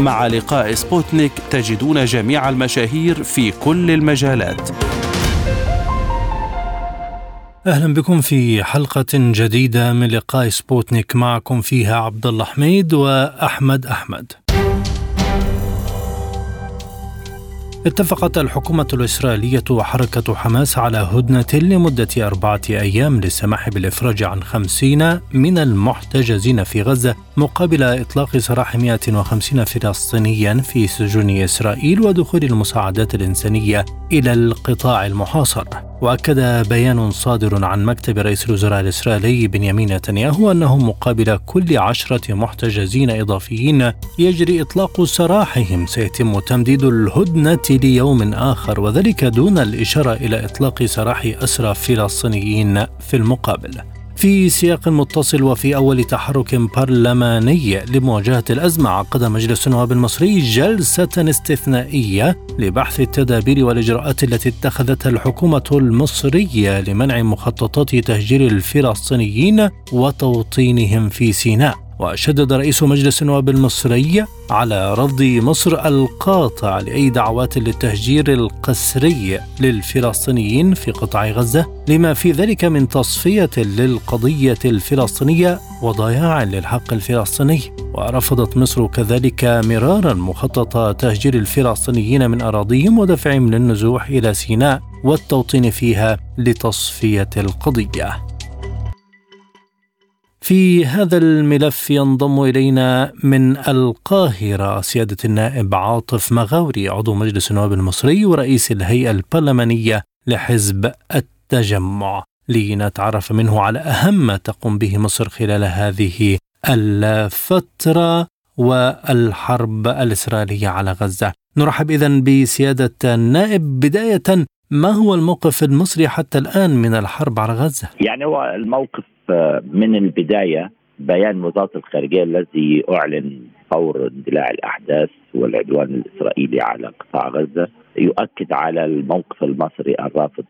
مع لقاء سبوتنيك تجدون جميع المشاهير في كل المجالات. أهلا بكم في حلقة جديدة من لقاء سبوتنيك معكم فيها عبد الله حميد وأحمد أحمد. اتفقت الحكومة الإسرائيلية وحركة حماس على هدنة لمدة أربعة أيام للسماح بالإفراج عن خمسين من المحتجزين في غزة مقابل إطلاق سراح 150 فلسطينيا في سجون إسرائيل ودخول المساعدات الإنسانية إلى القطاع المحاصر. وأكد بيان صادر عن مكتب رئيس الوزراء الإسرائيلي بنيامين نتنياهو أنه مقابل كل عشرة محتجزين إضافيين يجري إطلاق سراحهم سيتم تمديد ليوم آخر وذلك دون الإشارة إلى إطلاق سراح أسرى فلسطينيين في المقابل. في سياق متصل وفي أول تحرك برلماني لمواجهة الأزمة عقد مجلس النواب المصري جلسة استثنائية لبحث التدابير والإجراءات التي اتخذتها الحكومة المصرية لمنع مخططات تهجير الفلسطينيين وتوطينهم في سيناء وشدد رئيس مجلس النواب المصري على رفض مصر القاطع لأي دعوات للتهجير القسري للفلسطينيين في قطاع غزة لما في ذلك من تصفية للقضية الفلسطينية وضياع للحق الفلسطيني. ورفضت مصر كذلك مرارا مخطط تهجير الفلسطينيين من أراضيهم ودفعهم للنزوح إلى سيناء والتوطين فيها لتصفية القضية. في هذا الملف ينضم إلينا من القاهرة سيادة النائب عاطف مغاوري عضو مجلس النواب المصري ورئيس الهيئة البرلمانية لحزب التجمع لنتعرف منه على أهم ما تقوم به مصر خلال هذه الفترة والحرب الإسرائيلية على غزة. نرحب اذا بسيادة النائب بداية ما هو الموقف المصري حتى الآن من الحرب على غزة؟ يعني هو الموقف من البداية بيان وزارة الخارجية الذي أعلن فور اندلاع الأحداث والعدوان الإسرائيلي على قطاع غزة يؤكد على الموقف المصري الرافض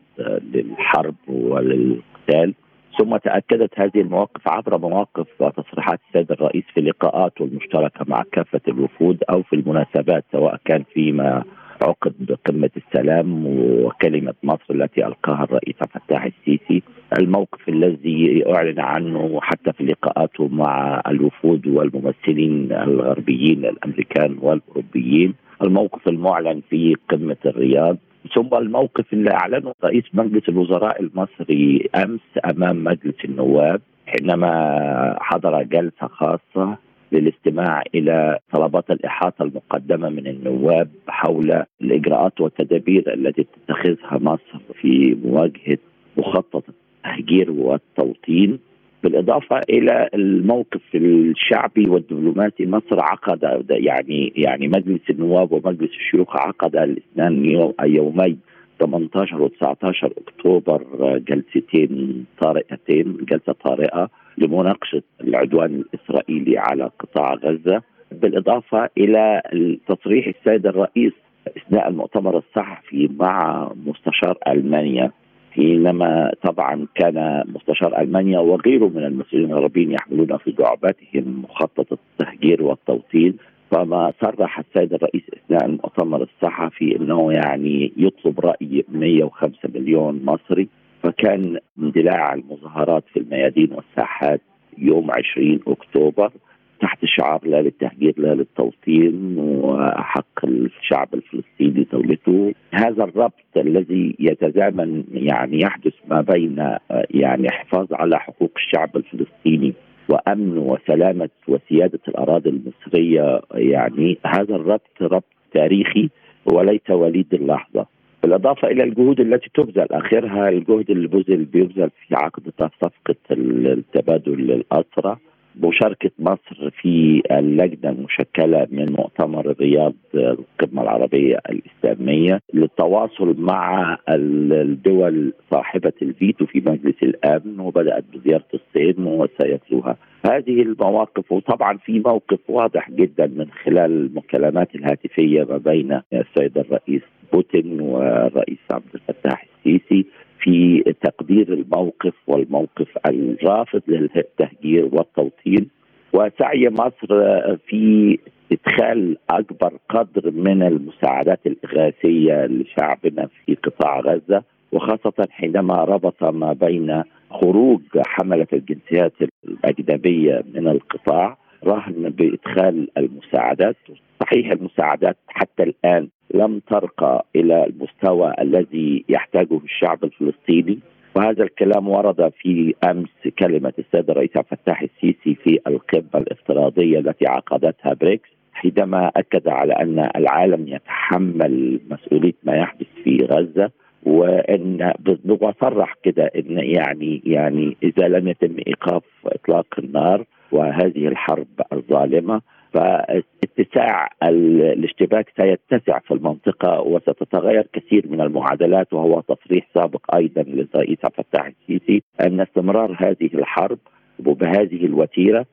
للحرب وللقتال. ثم تأكدت هذه المواقف عبر مواقف وتصريحات السيد الرئيس في لقاءاته المشتركه مع كافة الوفود أو في المناسبات سواء كان فيما عقد قمة السلام وكلمة مصر التي ألقاها الرئيس عبد الفتاح السيسي. الموقف الذي أعلن عنه حتى في لقاءاته مع الوفود والممثلين الغربيين الأمريكان والأوروبيين. الموقف المعلن في قمة الرياض. ثم الموقف اللي أعلنه رئيس مجلس الوزراء المصري أمس أمام مجلس النواب حينما حضر جلسة خاصة للاستماع إلى طلبات الإحاطة المقدمة من النواب حول الإجراءات والتدابير التي تتخذها مصر في مواجهة مخطط التهجير والتوطين بالإضافة إلى الموقف الشعبي والدبلوماسي مصر عقد يعني يعني مجلس النواب ومجلس الشيوخ عقد الاثنان يوم يومي 18 و 19 أكتوبر جلستين طارئتين جلسة طارئة لمناقشة العدوان الإسرائيلي على قطاع غزة بالإضافة إلى تصريح السيد الرئيس أثناء المؤتمر الصحفي مع مستشار ألمانيا حينما طبعا كان مستشار ألمانيا وغيره من المسؤولين الغربيين يحملون في جعباتهم مخطط التهجير والتوطين. فما صرح السيد الرئيس أثناء المؤتمر الصحفي إنه يعني يطلب رأي 105 مليون مصري. فكان اندلاع المظاهرات في الميادين والساحات يوم 20 أكتوبر تحت شعار لا للتهجير لا للتوطين وحق الشعب الفلسطيني دولته. هذا الربط الذي يتزامن يعني يحدث ما بين يعني حفاظ على حقوق الشعب الفلسطيني وأمن وسلامة وسيادة الأراضي المصرية يعني هذا الربط ربط تاريخي وليس وليد اللحظة. بالإضافة إلى الجهود التي تبذل. آخرها الجهد اللي بذل بيبذل في عقد صفقة التبادل للاسرى مشاركة مصر في اللجنة المشكلة من مؤتمر الرياض القمة العربية الإسلامية للتواصل مع الدول صاحبة الفيتو في مجلس الأمن وبدأت بزيارة الصين وسيتلوها. هذه المواقف وطبعا في موقف واضح جدا من خلال المكالمات الهاتفية ما بين السيد الرئيس بوتين والرئيس عبد الفتاح السيسي. في تقدير الموقف والموقف الرافض للتهجير والتوطين. وسعي مصر في إدخال أكبر قدر من المساعدات الإغاثية لشعبنا في قطاع غزة وخاصة حينما ربط ما بين خروج حملة الجنسيات الأجنبية من القطاع رهن بإدخال المساعدات. صحيح المساعدات حتى الآن لم ترقى إلى المستوى الذي يحتاجه الشعب الفلسطيني. وهذا الكلام ورد في أمس كلمة السيد الرئيس عبد الفتاح السيسي في القمه الافتراضية التي عقدتها بريكس حينما أكد على أن العالم يتحمل مسؤولية ما يحدث في غزة وإن وصرح كده إن يعني يعني إذا لم يتم إيقاف إطلاق النار وهذه الحرب الظالمة. فاتساع الاشتباك سيتسع في المنطقة وستتغير كثير من المعادلات وهو تصريح سابق أيضا للرئيس عبد الفتاح السيسي أن استمرار هذه الحرب وبهذه الوتيرة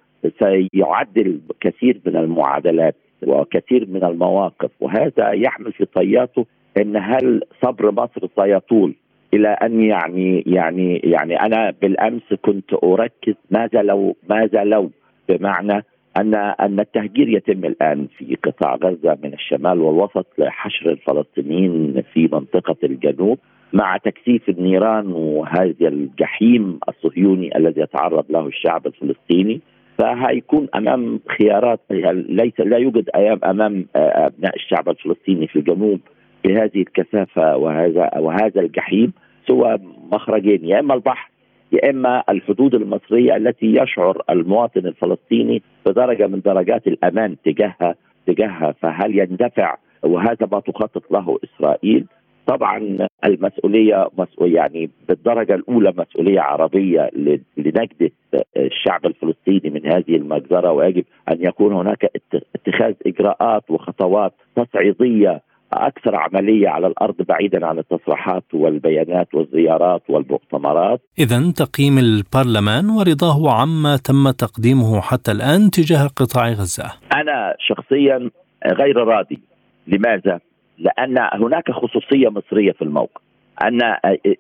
سيعدل كثير من المعادلات وكثير من المواقف وهذا يحمل في طياته إن هل صبر مصر سيطول إلى أن يعني يعني يعني أنا بالأمس كنت أركز ماذا لو ماذا لو؟ بمعنى ان أن التهجير يتم الآن في قطاع غزة من الشمال والوسط لحشر الفلسطينيين في منطقة الجنوب مع تكثيف النيران وهذا الجحيم الصهيوني الذي يتعرض له الشعب الفلسطيني. فهيكون أمام خيارات ليس لا يوجد أيام أمام أبناء الشعب الفلسطيني في الجنوب بهذه الكثافة وهذا وهذا الجحيم سوى مخرجين يا إما البحر يا إما الحدود المصرية التي يشعر المواطن الفلسطيني بدرجه من درجات الأمان تجاهها تجاهها فهل يندفع وهذا ما تخطط له إسرائيل؟ طبعا المسؤولية مسؤول يعني بالدرجة الأولى مسؤولية عربية لنجدة الشعب الفلسطيني من هذه المجزرة ويجب أن يكون هناك اتخاذ إجراءات وخطوات تصعيدية أكثر عملية على الأرض بعيدا عن التصريحات والبيانات والزيارات والمؤتمرات. اذا تقييم البرلمان ورضاه عما تم تقديمه حتى الآن تجاه قطاع غزة. أنا شخصيا غير راضي، لماذا؟ لأن هناك خصوصية مصرية في الموقف، أن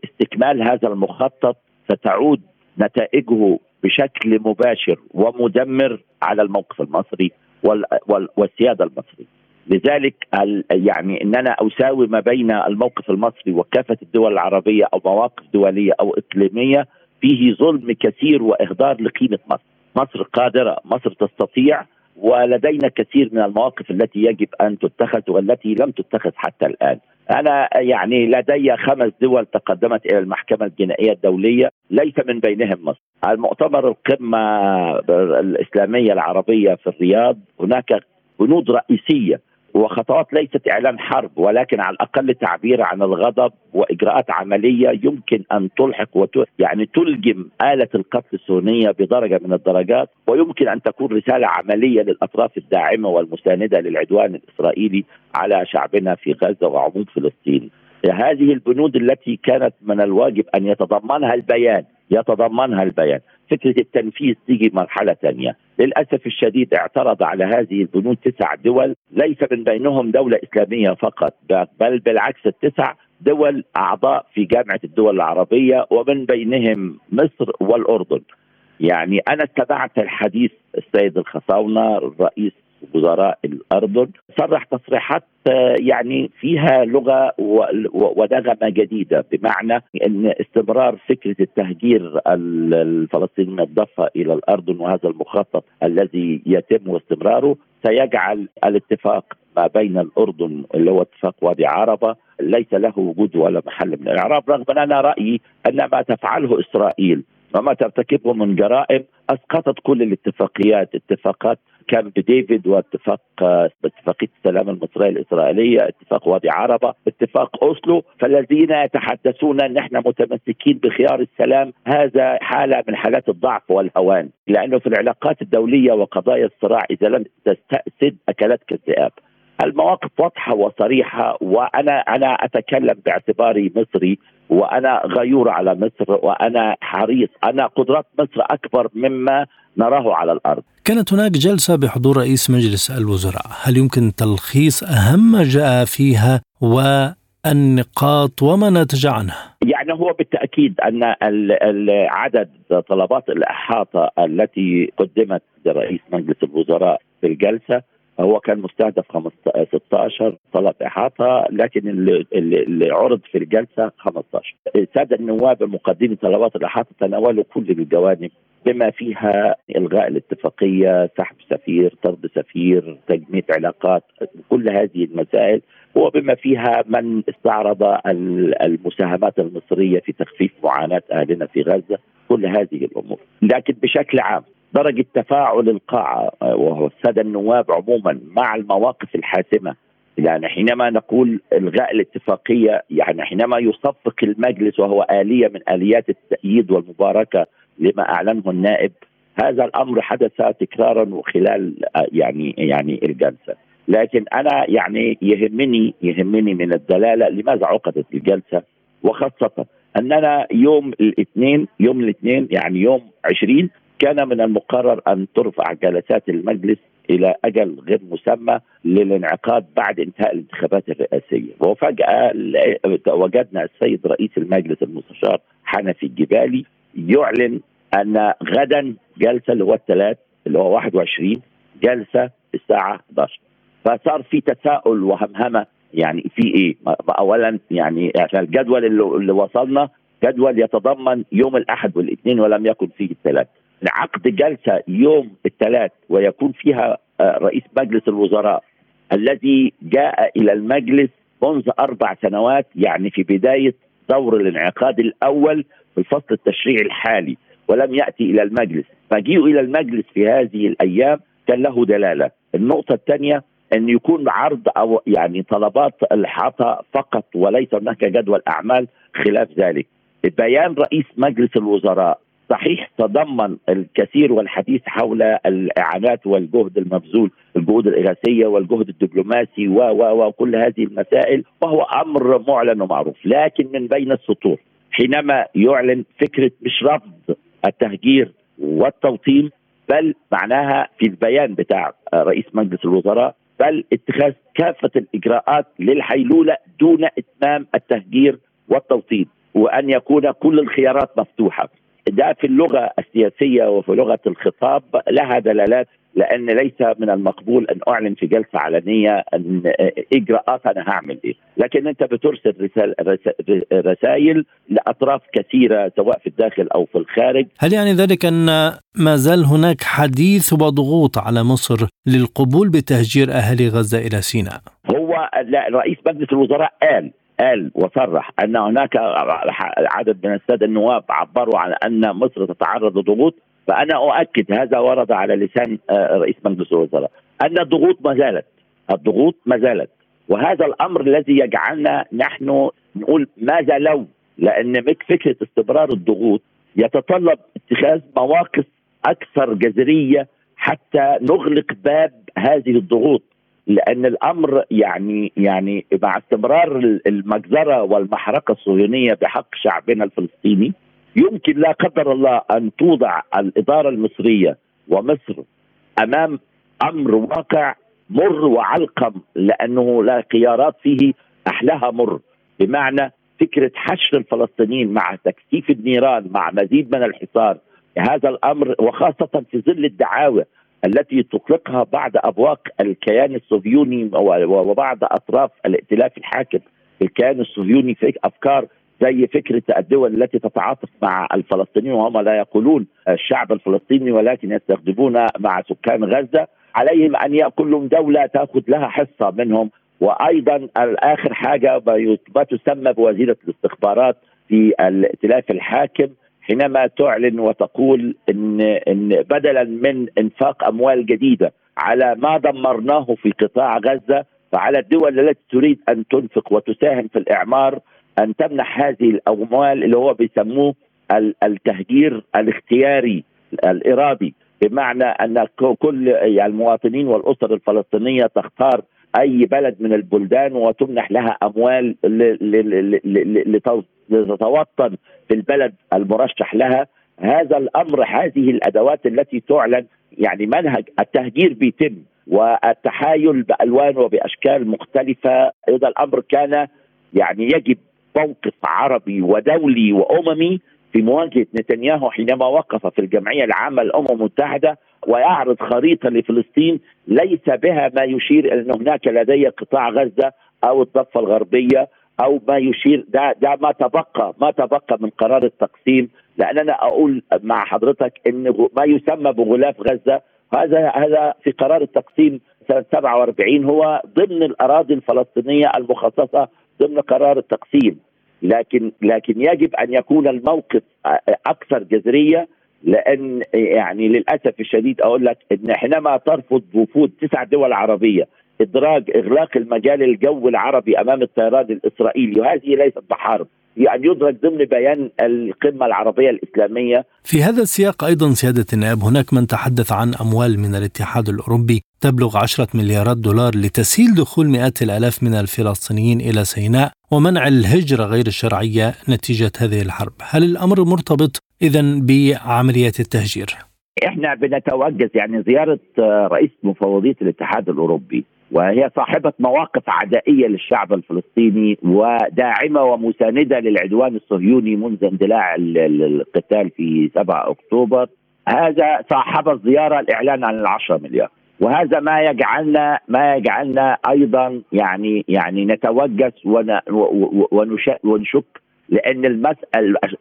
استكمال هذا المخطط ستعود نتائجه بشكل مباشر ومدمر على الموقف المصري والسيادة المصرية. لذلك يعني إن أنا أساوي ما بين الموقف المصري وكافة الدول العربية أو مواقف دولية أو إقليمية فيه ظلم كثير واهدار لقيمة مصر. مصر قادرة، مصر تستطيع ولدينا كثير من المواقف التي يجب أن تتخذ والتي لم تتخذ حتى الآن. أنا يعني لدي خمس دول تقدمت إلى المحكمة الجنائية الدولية ليس من بينهم مصر. المؤتمر القمة الإسلامية العربية في الرياض هناك بنود رئيسية وخطوات ليست إعلان حرب ولكن على الأقل تعبير عن الغضب وإجراءات عملية يمكن أن تلحق وت... يعني تلجم آلة القتل الصهيونيه بدرجة من الدرجات ويمكن أن تكون رسالة عملية للأطراف الداعمة والمسانده للعدوان الإسرائيلي على شعبنا في غزة وعموم فلسطين. هذه البنود التي كانت من الواجب أن يتضمنها البيان يتضمنها البيان فكرة التنفيذ تيجي مرحلة ثانية للأسف الشديد اعترض على هذه البنود تسع دول ليس من بينهم دولة إسلامية فقط بل بالعكس التسع دول أعضاء في جامعة الدول العربية ومن بينهم مصر والأردن. يعني أنا استمعت الحديث السيد الخصاونة رئيس وزراء الأردن صرح تصريحات يعني فيها لغة ونغمه جديدة بمعنى إن استمرار فكرة التهجير الفلسطيني من الضفة إلى الأردن وهذا المخطط الذي يتم واستمراره سيجعل الاتفاق ما بين الأردن اللي هو اتفاق وادي عربة ليس له وجود ولا محل من الإعراب رغم أن أنا رأيي أن ما تفعله إسرائيل وما ترتكبه من جرائم أسقطت كل الاتفاقيات اتفاقات كامب ديفيد واتفاق اتفاقية السلام المصرية الإسرائيلية، اتفاق وادي عربة، اتفاق أوسلو، فالذين يتحدثون ان إحنا متمسكين بخيار السلام هذا حالة من حالات الضعف والهوان، لأنه في العلاقات الدولية وقضايا الصراع إذا لم تستأسد اكلتك الذئاب. المواقف واضحة وصريحة وأنا أنا أتكلم باعتباري مصري وأنا غيور على مصر وأنا حريص أنا قدرات مصر أكبر مما نراه على الأرض. كانت هناك جلسة بحضور رئيس مجلس الوزراء، هل يمكن تلخيص أهم ما جاء فيها والنقاط وما نتج عنها؟ يعني هو بالتأكيد أن عدد طلبات الإحاطة التي قدمت لرئيس مجلس الوزراء في الجلسة هو كان مستهدف 16 طلب إحاطة لكن اللي, عرض في الجلسة 15 الساده النواب المقدمين طلبات الإحاطة تناولوا كل الجوانب بما فيها إلغاء الاتفاقية، سحب سفير، طرد سفير، تجميد علاقات، كل هذه المسائل وبما فيها من استعرض المساهمات المصرية في تخفيف معاناة أهلنا في غزة، كل هذه الأمور، لكن بشكل عام درجة تفاعل القاعة وهو السادة النواب عموما مع المواقف الحاسمة. يعني حينما نقول إلغاء الاتفاقية يعني حينما يصفق المجلس وهو آلية من آليات التأييد والمباركة لما أعلنه النائب هذا الأمر حدث تكرارا وخلال يعني يعني الجلسة لكن أنا يعني يهمني يهمني من الدلالة لماذا عقدت الجلسة وخاصة أننا يوم الاثنين يوم الاثنين يعني يوم 20 كان من المقرر أن ترفع جلسات المجلس إلى أجل غير مسمى للانعقاد بعد انتهاء الانتخابات الرئاسية. وفجأة وجدنا السيد رئيس المجلس المستشار حنفي الجبالي يعلن أن غدا جلسة اللي هو الثلاث اللي هو 21 جلسة الساعة 11 فصار في تساؤل وهمهمة يعني في إيه؟ اولا يعني عشان الجدول اللي, وصلنا جدول يتضمن يوم الأحد والإثنين ولم يكن فيه الثلاث. عقد جلسة يوم الثلاث ويكون فيها آه، رئيس مجلس الوزراء الذي جاء إلى المجلس منذ أربع سنوات يعني في بداية دور الانعقاد الأول في الفصل التشريعي الحالي ولم يأتي إلى المجلس. فجيء إلى المجلس في هذه الأيام كان له دلالة. النقطة الثانية أن يكون عرض أو يعني طلبات الحاطة فقط وليس هناك جدول أعمال خلاف ذلك. بيان رئيس مجلس الوزراء صحيح تضمن الكثير والحديث حول الإعانات والجهد المبذول الجهود الاغاثيه والجهد الدبلوماسي و و وكل هذه المسائل وهو أمر معلن ومعروف. لكن من بين السطور حينما يعلن فكرة مش رفض التهجير والتوطين بل معناها في البيان بتاع رئيس مجلس الوزراء بل اتخاذ كافة الإجراءات للحيلولة دون إتمام التهجير والتوطين وأن يكون كل الخيارات مفتوحة. ده في اللغة السياسية وفي لغة الخطاب لها دلالات لأن ليس من المقبول أن أعلن في جلسة علنية أن اجراءات أنا هعمل إيه، لكن أنت بترسل رسائل رسائل لأطراف كثيرة سواء في الداخل أو في الخارج. هل يعني ذلك أن ما زال هناك حديث وضغوط على مصر للقبول بتهجير أهالي غزة إلى سيناء؟ هو لا رئيس مجلس الوزراء قال قال وصرح أن هناك عدد من السادة النواب عبروا عن أن مصر تتعرض لضغوط فأنا أؤكد هذا ورد على لسان آه، رئيس مجلس الوزراء أن الضغوط ما زالت الضغوط ما زالت وهذا الأمر الذي يجعلنا نحن نقول ماذا لو لأن فكرة استمرار الضغوط يتطلب اتخاذ مواقف أكثر جذرية حتى نغلق باب هذه الضغوط. لأن الأمر يعني يعني مع استمرار المجزرة والمحرقة الصهيونية بحق شعبنا الفلسطيني يمكن لا قدر الله أن توضع الإدارة المصرية ومصر أمام أمر واقع مر وعلقم لأنه لا خيارات فيه أحلاها مر. بمعنى فكرة حشر الفلسطينيين مع تكثيف النيران مع مزيد من الحصار هذا الأمر وخاصة في ظل الدعاوى التي تطلقها بعد أبواق الكيان الصهيوني وبعض أطراف الائتلاف الحاكم. الكيان الصهيوني في أفكار زي فكرة الدول التي تتعاطف مع الفلسطينيين وهم لا يقولون الشعب الفلسطيني ولكن يستخدمون مع سكان غزة. عليهم أن كل دولة تأخذ لها حصة منهم. وأيضا اخر حاجة ما تسمى بوزيرة الاستخبارات في الائتلاف الحاكم. حينما تعلن وتقول إن إن بدلا من إنفاق أموال جديدة على ما دمرناه في قطاع غزة فعلى الدول التي تريد أن تنفق وتساهم في الإعمار أن تمنح هذه الأموال اللي هو بيسموه التهجير الاختياري الإرادي. بمعنى أن كل المواطنين والأسر الفلسطينية تختار أي بلد من البلدان وتمنح لها أموال لتتوطن في البلد المرشح لها. هذا الأمر هذه الأدوات التي تعلن يعني منهج التهجير بيتم والتحايل بألوان وبأشكال مختلفة. اذا الأمر كان يعني يجب موقف عربي ودولي وأممي في مواجهة نتنياهو حينما وقف في الجمعية العامة للأمم المتحدة ويعرض خريطة لفلسطين ليس بها ما يشير أن هناك لدي قطاع غزة أو الضفة الغربية أو ما يشير ده ده ما تبقى ما تبقى من قرار التقسيم لأن أنا أقول مع حضرتك إن ما يسمى بغلاف غزة هذا هذا في قرار التقسيم سنة 47 هو ضمن الأراضي الفلسطينية المخصصة ضمن قرار التقسيم. لكن لكن يجب أن يكون الموقف أكثر جذرية لأن يعني للأسف الشديد أقول لك إن حينما ترفض وفود تسع دول عربية. إدراج إغلاق المجال الجوي العربي أمام الطيران الإسرائيلي وهذه ليست بحرب. يعني يدرك ضمن بيان القمة العربية الإسلامية. في هذا السياق أيضا سيادة النائب هناك من تحدث عن أموال من الاتحاد الأوروبي. تبلغ عشرة مليارات دولار لتسهيل دخول مئات الآلاف من الفلسطينيين إلى سيناء ومنع الهجرة غير الشرعية نتيجة هذه الحرب. هل الأمر مرتبط إذا بعملية التهجير؟ إحنا بنتوجز يعني زيارة رئيس مفوضية الاتحاد الأوروبي وهي صاحبة مواقف عدائية للشعب الفلسطيني وداعمة ومساندة للعدوان الصهيوني منذ اندلاع القتال في 7 أكتوبر. هذا صاحب الزيارة الإعلان عن العشرة مليار. وهذا ما يجعلنا ما يجعلنا أيضا يعني يعني نتوجس ونشك لأن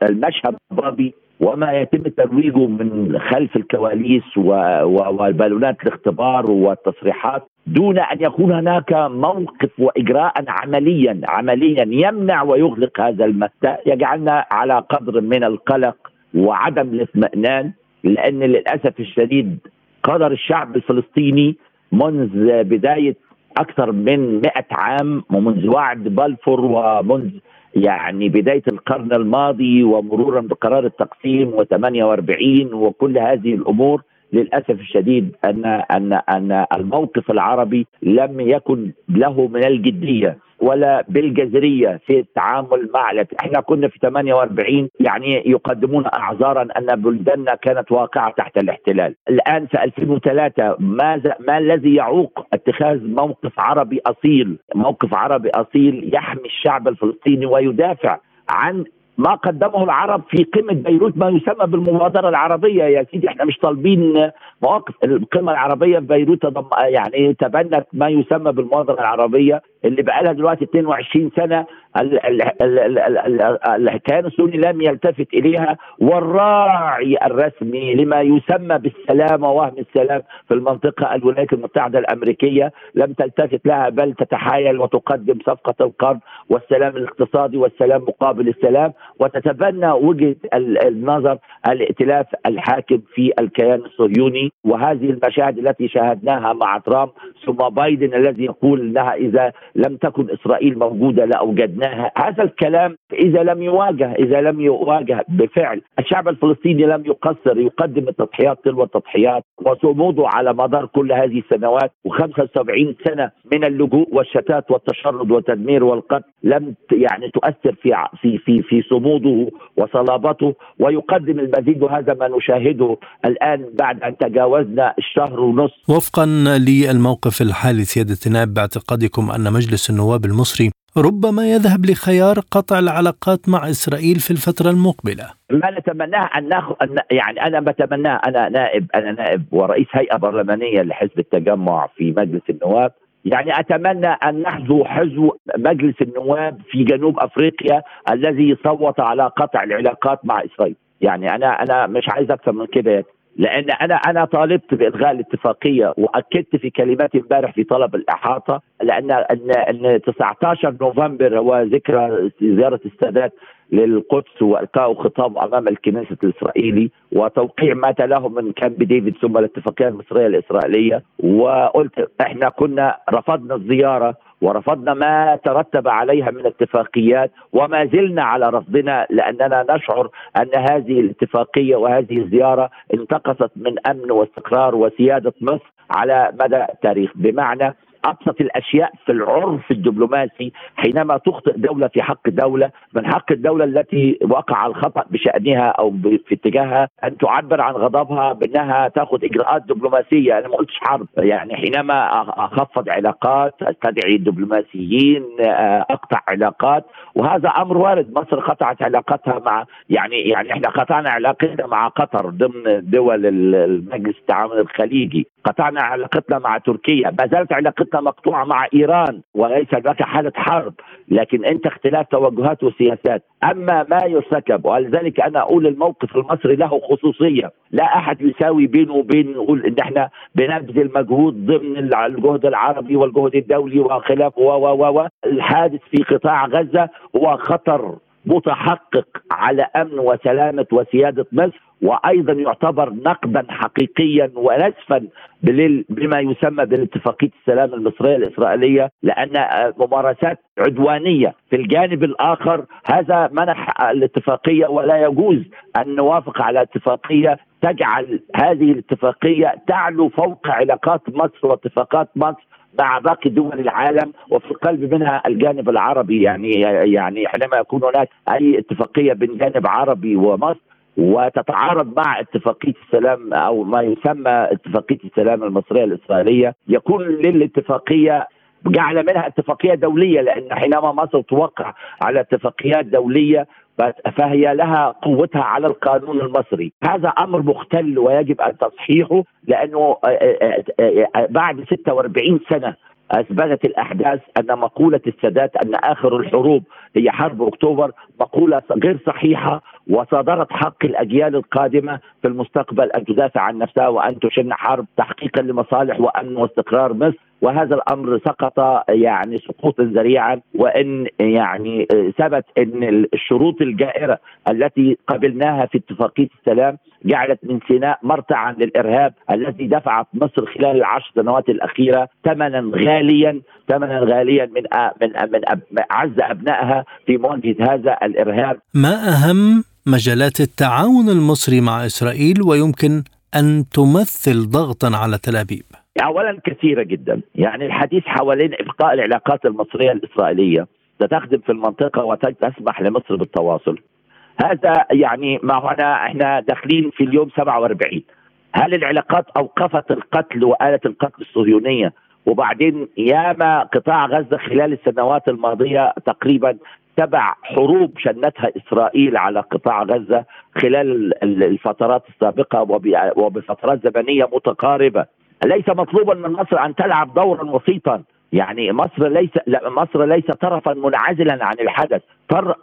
المشهد الضبي وما يتم ترويجه من خلف الكواليس وبالونات الاختبار والتصريحات دون أن يكون هناك موقف وإجراء عمليا عمليا يمنع ويغلق هذا المساء يجعلنا على قدر من القلق وعدم الاطمئنان لأن للأسف الشديد قدر الشعب الفلسطيني منذ بداية أكثر من 100 عام ومنذ وعد بلفور ومنذ يعني بداية القرن الماضي ومرورا بقرار التقسيم و48 وكل هذه الأمور للأسف الشديد ان ان أن الموقف العربي لم يكن له من الجدية ولا بالجذرية في التعامل مع إحنا كنا في 48 يعني يقدمون أعذارا أن بلداننا كانت واقعة تحت الاحتلال. الآن في 2003 ماذا ما الذي يعوق اتخاذ موقف عربي أصيل؟ موقف عربي أصيل يحمي الشعب الفلسطيني ويدافع عن ما قدمه العرب في قمة بيروت ما يسمى بالمبادرة العربية. يا سيدي إحنا مش طالبين مواقف. القمة العربية في بيروت يعني تبنت ما يسمى بالمبادرة العربية اللي بقى لها دلوقتي 22 سنة. الكيان السوري لم يلتفت إليها والراعي الرسمي لما يسمى بالسلام ووهم السلام في المنطقة الولايات المتحدة الأمريكية لم تلتفت لها بل تتحايل وتقدم صفقة القرن والسلام الاقتصادي والسلام مقابل السلام وتتبنى وجهة النظر الائتلاف الحاكم في الكيان الصهيوني. وهذه المشاهد التي شاهدناها مع ترامب ثم بايدن الذي يقول إنها إذا لم تكن إسرائيل موجودة هذا الكلام إذا لم يواجه إذا لم يواجه بفعل الشعب الفلسطيني لم يقصر يقدم التضحيات تلو التضحيات وصموده على مدار كل هذه السنوات و75 سنة من اللجوء والشتات والتشرد والتدمير والقتل لم يعني تؤثر في في في في صموده وصلابته ويقدم المزيد وهذا ما نشاهده الآن بعد أن تجاوزنا الشهر ونصف. وفقا للموقف الحالي سيادة النائب باعتقادكم أن مجلس النواب المصري ربما يذهب لخيار قطع العلاقات مع إسرائيل في الفترة المقبلة. ما نتمناه أن ناخذ يعني أنا بتمناه أنا نائب أنا نائب ورئيس هيئة برلمانية لحزب التجمع في مجلس النواب يعني أتمنى أن نحذو حزو مجلس النواب في جنوب أفريقيا الذي صوت على قطع العلاقات مع إسرائيل، يعني أنا أنا مش عايز أكثر من كده لأن أنا أنا طالبت بالغاء الاتفاقيه وأكدت في كلماتي امبارح في طلب الإحاطة لأن أن أن 19 نوفمبر هو ذكرى زيارة السادات للقدس وألقاء خطاب أمام الكنيسة الإسرائيلي وتوقيع ما تلاه من كامب ديفيد ثم الاتفاقية المصرية الإسرائيلية وقلت إحنا كنا رفضنا الزيارة ورفضنا ما ترتب عليها من اتفاقيات وما زلنا على رفضنا لأننا نشعر أن هذه الاتفاقية وهذه الزيارة انتقصت من أمن واستقرار وسيادة مصر على مدى التاريخ. بمعنى أبسط الأشياء في العرف الدبلوماسي حينما تخطئ دولة في حق دوله من حق الدولة التي وقع الخطأ بشأنها أو في اتجاهها أن تعبر عن غضبها بأنها تأخذ إجراءات دبلوماسية. أنا ما قلتش حرب. يعني حينما أخفض علاقات أستدعي الدبلوماسيين أقطع علاقات. وهذا أمر وارد. مصر قطعت علاقتها مع يعني يعني إحنا قطعنا علاقتنا مع قطر ضمن دول المجلس التعاون الخليجي. قطعنا علاقتنا مع تركيا. ما زالت علاقتنا مقطوعه مع إيران وليس هناك حالة حرب لكن أنت اختلاف توجهات وسياسات. أما ما يرتكب ولذلك أنا أقول الموقف المصري له خصوصية. لا أحد يساوي بينه وبين نقول إن إحنا بنبذل مجهود ضمن الجهد العربي والجهد الدولي وخلافه و و و الحادث في قطاع غزة هو خطر. متحقق على أمن وسلامة وسيادة مصر وأيضا يعتبر نقدا حقيقيا ونسفا بما يسمى بالاتفاقية السلام المصرية الإسرائيلية لأن ممارسات عدوانية في الجانب الآخر هذا منح الاتفاقية ولا يجوز أن نوافق على اتفاقية تجعل هذه الاتفاقية تعلو فوق علاقات مصر واتفاقات مصر مع باقي دول العالم وفي القلب منها الجانب العربي. يعني يعني حينما يكون هناك أي اتفاقية بين جانب عربي ومصر وتتعارض مع اتفاقية السلام أو ما يسمى اتفاقية السلام المصرية الإسرائيلية يكون للاتفاقية جعل منها اتفاقية دولية لأن حينما مصر توقع على اتفاقيات دولية فهي لها قوتها على القانون المصري. هذا أمر مختل ويجب أن تصحيحه لأنه بعد 46 سنة أثبتت الأحداث أن مقولة السادات أن آخر الحروب هي حرب أكتوبر مقولة غير صحيحة وصادرت حق الأجيال القادمة في المستقبل أن تدافع عن نفسها وأن تشن حرب تحقيقا لمصالح وأمن واستقرار مصر. وهذا الأمر سقط يعني سقوطا ذريعا وإن يعني ثبت إن الشروط الجائرة التي قبلناها في اتفاقية السلام جعلت من سيناء مرتعا للإرهاب الذي دفعت مصر خلال العشر سنوات الأخيرة ثمنا غاليا ثمنا غاليا من من من أعز أبنائها في مواجهة هذا الإرهاب. ما أهم مجالات التعاون المصري مع إسرائيل ويمكن أن تمثل ضغطا على تل أبيب؟ اولا كثيرة جدا، يعني الحديث حوالين إبقاء العلاقات المصرية الإسرائيلية. ستخدم في المنطقة وتسمح لمصر بالتواصل. هذا يعني ما هنا إحنا داخلين في اليوم 47 هل العلاقات أوقفت القتل وآلة القتل الصهيونية؟ وبعدين ياما قطاع غزة خلال السنوات الماضية تقريبا تبع حروب شنتها إسرائيل على قطاع غزة خلال الفترات السابقة وبفترات زمنية متقاربة. ليس مطلوبا من مصر أن تلعب دورا وسيطا. يعني مصر ليس لا مصر ليس طرفا منعزلا عن الحدث.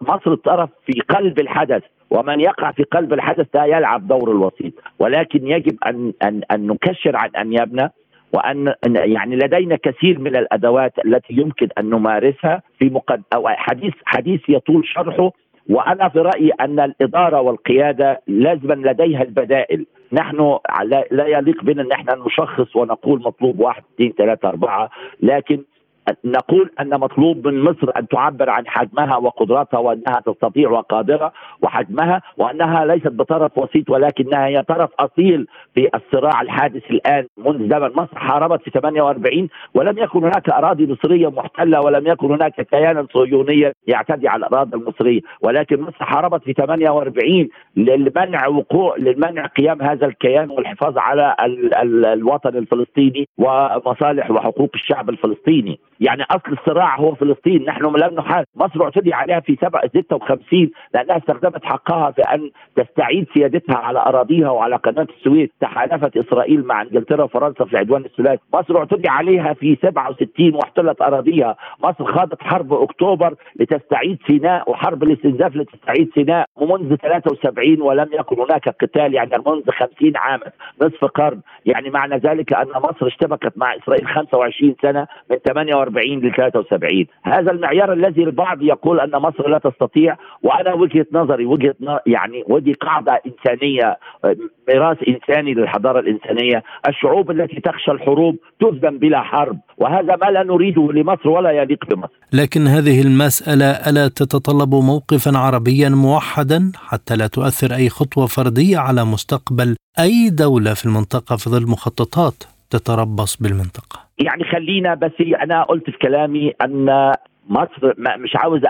مصر طرف في قلب الحدث. ومن يقع في قلب الحدث لا يلعب دور الوسيط. ولكن يجب أن أن أن نكشر عن انيابنا وأن يعني لدينا كثير من الأدوات التي يمكن أن نمارسها في مقد أو حديث حديث يطول شرحه. وأنا في رأيي أن الإدارة والقيادة لازما لديها البدائل. نحن لا يليق بنا إن إحنا نشخص ونقول مطلوب واحد اثنين ثلاثة أربعة لكن نقول أن مطلوب من مصر أن تعبر عن حجمها وقدراتها وأنها تستطيع وقادرة وحجمها وأنها ليست بطرف وسيط ولكنها هي طرف أصيل في الصراع الحادث الآن منذ زمن. مصر حاربت في 48 ولم يكن هناك أراضي مصرية محتلة ولم يكن هناك كيانا صهيونيا يعتدي على الأراضي المصرية ولكن مصر حاربت في 48 للمنع وقوع للمنع قيام هذا الكيان والحفاظ على ال ال الوطن الفلسطيني ومصالح وحقوق الشعب الفلسطيني. يعني أصل الصراع هو فلسطين نحن لم نحارب. مصر اعتدي عليها في 56 لأنها استخدمت حقها في أن تستعيد سيادتها على أراضيها وعلى قناة السويس تحالفت إسرائيل مع إنجلترا وفرنسا في العدوان الثلاثي. مصر اعتدي عليها في 67 واحتلت أراضيها. مصر خاضت حرب أكتوبر لتستعيد سيناء وحرب الاستنزاف لتستعيد سيناء. ومنذ 73 ولم يكن هناك قتال يعني منذ 50 عاما نصف قرن. يعني معنى ذلك أن مصر اشتبكت مع إسرائيل 25 سنة من 48 ل 73 هذا المعيار الذي البعض يقول أن مصر لا تستطيع وأنا وجهة نظري وجهة يعني ودي قاعدة إنسانية ميراث إنساني للحضارة الإنسانية. الشعوب التي تخشى الحروب تهزم بلا حرب وهذا ما لا نريده لمصر ولا يليق بمصر. لكن هذه المسألة ألا تتطلب موقفا عربيا موحدا حتى لا تؤثر أي خطوة فردية على مستقبل أي دولة في المنطقة في ظل مخططات تتربص بالمنطقة؟ يعني خلينا بس أنا قلت في كلامي أن مصر مش عاوز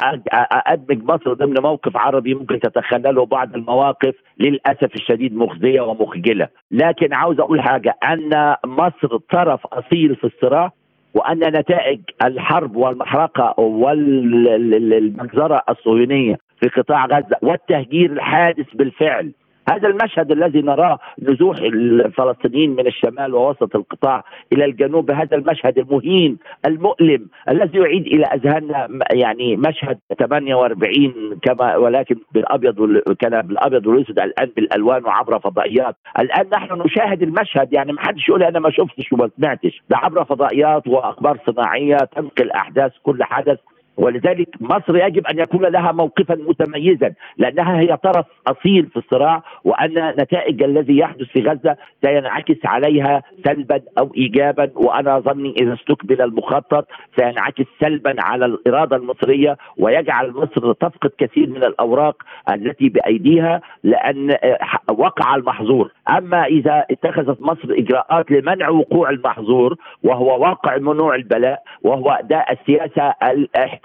أدمج مصر ضمن موقف عربي ممكن تتخيله بعض المواقف للأسف الشديد مخزية ومخجلة، لكن عاوز أقول حاجة أن مصر طرف أصيل في الصراع وأن نتائج الحرب والمحرقة والمجزرة الصهيونية في قطاع غزة والتهجير الحادث بالفعل هذا المشهد الذي نراه نزوح الفلسطينيين من الشمال ووسط القطاع إلى الجنوب هذا المشهد المهين المؤلم الذي يعيد إلى اذهاننا يعني مشهد 48 كما ولكن بالأبيض كان بالابيض والأسود الآن بالألوان وعبر فضائيات. الآن نحن نشاهد المشهد يعني ما حدش يقول أنا ما شفتش وما سمعتش. ده عبر فضائيات وأخبار صناعية تنقل أحداث كل حدث. ولذلك مصر يجب أن يكون لها موقفا متميزا لأنها هي طرف أصيل في الصراع وأن نتائج الذي يحدث في غزة سينعكس عليها سلبا أو ايجابا وأنا ظني إذا استكمل المخطط سينعكس سلبا على الإرادة المصرية ويجعل مصر تفقد كثير من الأوراق التي بأيديها لأن وقع المحظور. أما إذا اتخذت مصر إجراءات لمنع وقوع المحظور وهو واقع منوع البلاء وهو ده السياسة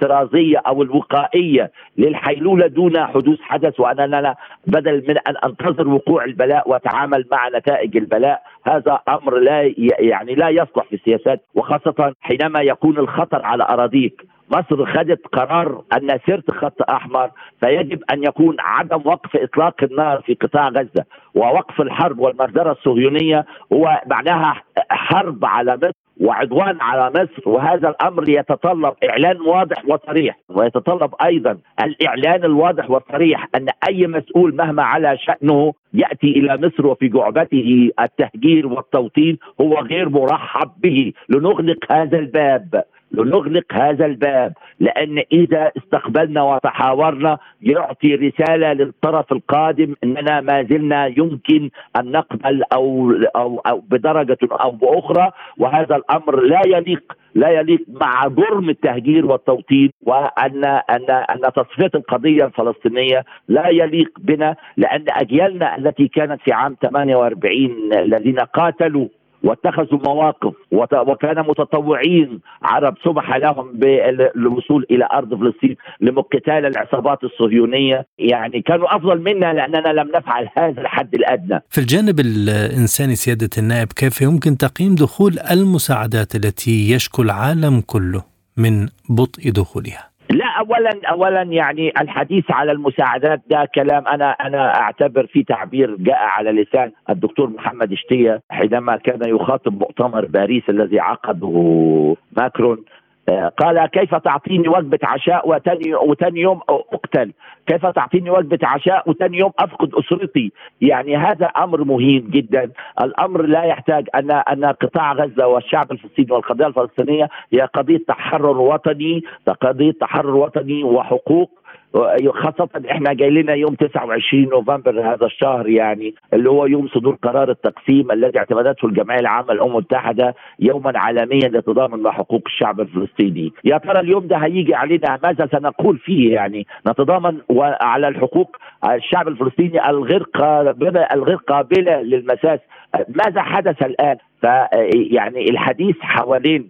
الاحترازية أو الوقائية للحيلولة دون حدوث حدث وأنا بدل من أن أنتظر وقوع البلاء وأتعامل مع نتائج البلاء هذا أمر لا يعني لا يصلح في السياسات وخاصة حينما يكون الخطر على أراضيك. مصر خدت قرار أن سرت خط أحمر فيجب أن يكون عدم وقف إطلاق النار في قطاع غزة ووقف الحرب والمجزرة الصهيونية هو معناها حرب على مصر. وعدوان على مصر وهذا الأمر يتطلب إعلان واضح وصريح. ويتطلب أيضا الإعلان الواضح والصريح أن أي مسؤول مهما على شأنه يأتي إلى مصر وفي جعبته التهجير والتوطين هو غير مرحب به. لنغلق هذا الباب. لنغلق هذا الباب لأن إذا استقبلنا وتحاورنا يعطي رسالة للطرف القادم إننا ما زلنا يمكن أن نقبل أو أو, أو بدرجة أو بأخرى وهذا الأمر لا يليق لا يليق مع جرم التهجير والتوطين وأن أن أن تصفية القضية الفلسطينية لا يليق بنا لأن أجيالنا التي كانت في عام 48 الذين قاتلوا واتخذوا مواقف وكان متطوعين عرب سمح لهم بالوصول إلى أرض فلسطين لقتال العصابات الصهيونية يعني كانوا أفضل منا لأننا لم نفعل هذا الحد الأدنى. في الجانب الإنساني سيادة النائب كيف يمكن تقييم دخول المساعدات التي يشكو العالم كله من بطء دخولها؟ لا اولا اولا يعني الحديث على المساعدات ده كلام أنا أنا أعتبر في تعبير جاء على لسان الدكتور محمد اشتيه حينما كان يخاطب مؤتمر باريس الذي عقده ماكرون. قال كيف تعطيني وجبة عشاء وتاني, وتاني يوم أقتل. كيف تعطيني وجبة عشاء وتاني يوم أفقد أسرتي؟ يعني هذا أمر مهين جدا. الأمر لا يحتاج أن أن قطاع غزة والشعب الفلسطيني والقضية الفلسطينية هي قضية تحرر وطني قضية تحرر وطني وحقوق خاصة إحنا جاي لنا يوم 29 نوفمبر هذا الشهر يعني اللي هو يوم صدور قرار التقسيم الذي اعتمدته الجمعية العامة للأمم المتحدة يوما عالميا لتضامن مع حقوق الشعب الفلسطيني. يا ترى اليوم ده هيجي علينا؟ ماذا سنقول فيه يعني؟ نتضامن على الحقوق الشعب الفلسطيني الغير قابلة الغير قابلة للمساس. ماذا حدث الآن؟ فيعني الحديث حوالين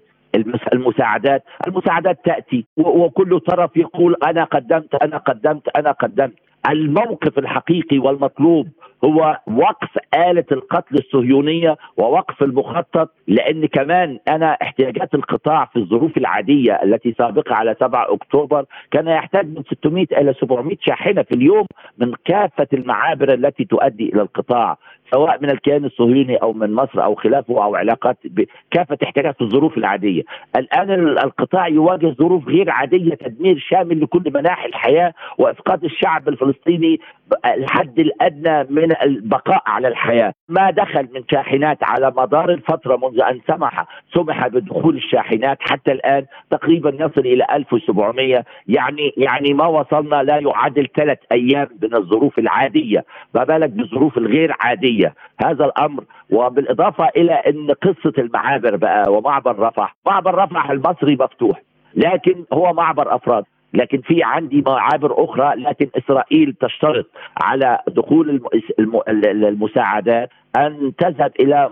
المساعدات. المساعدات تأتي وكل طرف يقول أنا قدمت أنا قدمت أنا قدمت. الموقف الحقيقي والمطلوب هو وقف آلة القتل الصهيونية ووقف المخطط لأن كمان أنا احتياجات القطاع في الظروف العادية التي سابقة على 7 أكتوبر كان يحتاج من 600 إلى 700 شاحنة في اليوم من كافة المعابر التي تؤدي إلى القطاع. سواء من الكيان الصهيوني أو من مصر أو خلافه أو علاقات بكافه احتياجات الظروف العادية. الآن القطاع يواجه ظروف غير عادية تدمير شامل لكل مناحي الحياة وافقاد الشعب الفلسطيني الحد الأدنى من البقاء على الحياة، ما دخل من شاحنات على مدار الفترة منذ أن سمح سمح بدخول الشاحنات حتى الآن تقريبا يصل إلى 1700 يعني يعني ما وصلنا لا يعادل ثلاث أيام من الظروف العادية، ما بالك بالظروف الغير عادية، هذا الأمر وبالإضافة إلى إن قصة المعابر بقى ومعبر رفح، معبر رفح المصري مفتوح لكن هو معبر أفراد. لكن في عندي معابر أخرى لكن إسرائيل تشترط على دخول المساعدات أن تذهب إلى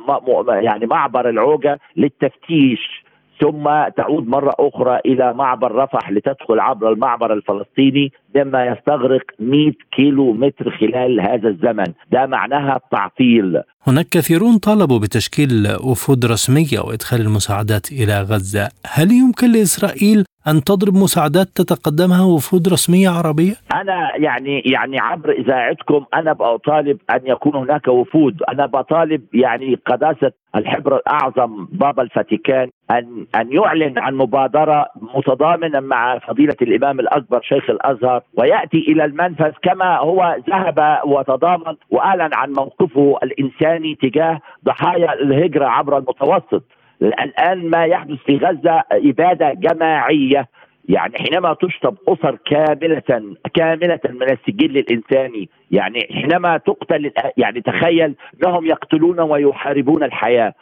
يعني معبر العوجة للتفتيش. ثم تعود مرة أخرى إلى معبر رفح لتدخل عبر المعبر الفلسطيني مما يستغرق 100 كيلو متر خلال هذا الزمن. ده معناها تعطيل هناك كثيرون طالبوا بتشكيل وفود رسمية وإدخال المساعدات إلى غزة. هل يمكن لإسرائيل أن تضرب مساعدات تتقدمها وفود رسمية عربية؟ أنا يعني يعني عبر إذاعتكم أنا بطالب أن يكون هناك وفود. أنا بطالب يعني قداسة الحبر الأعظم بابا الفاتيكان أن أن يعلن عن مبادرة متضامنة مع فضيلة الإمام الأكبر شيخ الأزهر ويأتي إلى المنفذ كما هو ذهب وتضامن وأعلن عن موقفه الإنساني تجاه ضحايا الهجرة عبر المتوسط. الآن ما يحدث في غزة إبادة جماعية يعني حينما تشطب أسر كاملة كاملة من السجل الإنساني يعني حينما تقتل يعني تخيل أنهم يقتلون ويحاربون الحياة.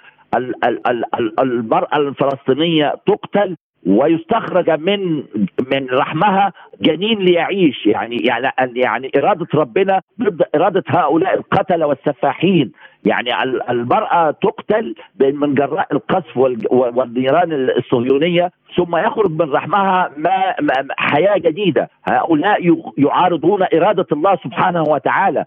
المرأة الفلسطينية تقتل ويستخرج من من رحمها جنين ليعيش. يعني يعني يعني إرادة ربنا ضد إرادة هؤلاء القتلة والسفاحين. يعني المرأة تقتل من جراء القذف والنيران الصهيونية ثم يخرج من رحمها ما حياة جديدة. هؤلاء يعارضون إرادة الله سبحانه وتعالى.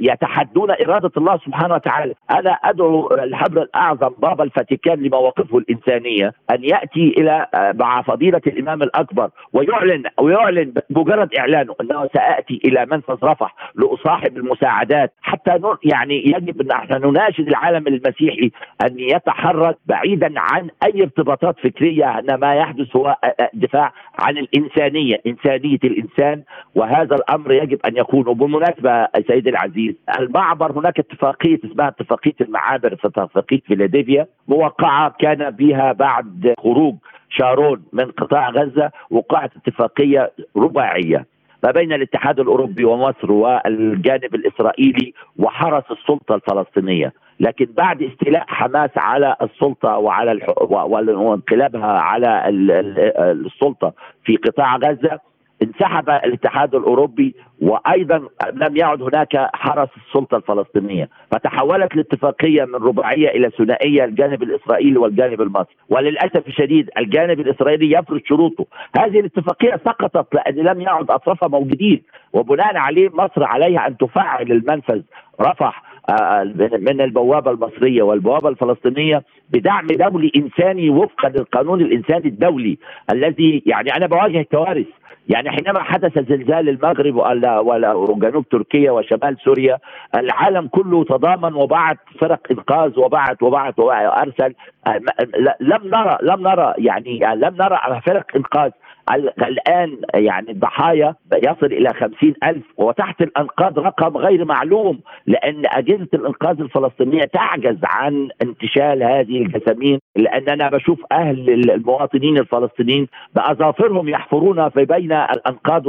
يتحدون إرادة الله سبحانه وتعالى. أنا أدعو الحبر الأعظم بابا الفاتيكان لمواقفه الإنسانية أن يأتي إلى مع فضيلة الإمام الأكبر ويعلن ويعلن مجرد إعلانه أنه ساتي إلى منفذ رفح لأصاحب المساعدات. حتى يعني يجب أن إحنا نناشد العالم المسيحي أن يتحرك بعيدا عن أي ارتباطات فكرية ان ما يحدث هو دفاع عن الإنسانية، إنسانية الإنسان. وهذا الأمر يجب أن يكون. وبالمناسبة سيدي العزيز المعبر هناك اتفاقية اسمها اتفاقية المعابر اتفاقيه فيلادلفيا موقعة كان بها بعد خروج شارون من قطاع غزة وقعت اتفاقية رباعية. ما بين الاتحاد الأوروبي ومصر والجانب الإسرائيلي وحرس السلطة الفلسطينية. لكن بعد استيلاء حماس على السلطة وعلى وانقلابها على السلطة في قطاع غزة انسحب الاتحاد الأوروبي وأيضا لم يعد هناك حرس السلطة الفلسطينية. فتحولت الاتفاقية من رباعية إلى ثنائية الجانب الإسرائيلي والجانب المصري. وللأسف الشديد الجانب الإسرائيلي يفرض شروطه. هذه الاتفاقية سقطت لأن لم يعد أطرافها موجودين. وبناء عليه مصر عليها أن تفعل المنفذ. رفح آه، من البوابة المصرية والبوابة الفلسطينية بدعم دولي إنساني وفقا للقانون الإنساني الدولي الذي يعني أنا بواجه كوارث. يعني حينما حدث زلزال المغرب وجنوب تركيا وشمال سوريا العالم كله تضامن وبعت فرق إنقاذ وبعت وبعت وأرسل. لم نرى لم نرى يعني لم نرى فرق إنقاذ. الآن يعني الضحايا يصل إلى خمسين ألف وتحت الأنقاض رقم غير معلوم لأن أجهزة الإنقاذ الفلسطينية تعجز عن انتشال هذه الجسامين لأن أنا بشوف أهل المواطنين الفلسطينيين بأظافرهم يحفرون في بين الأنقاض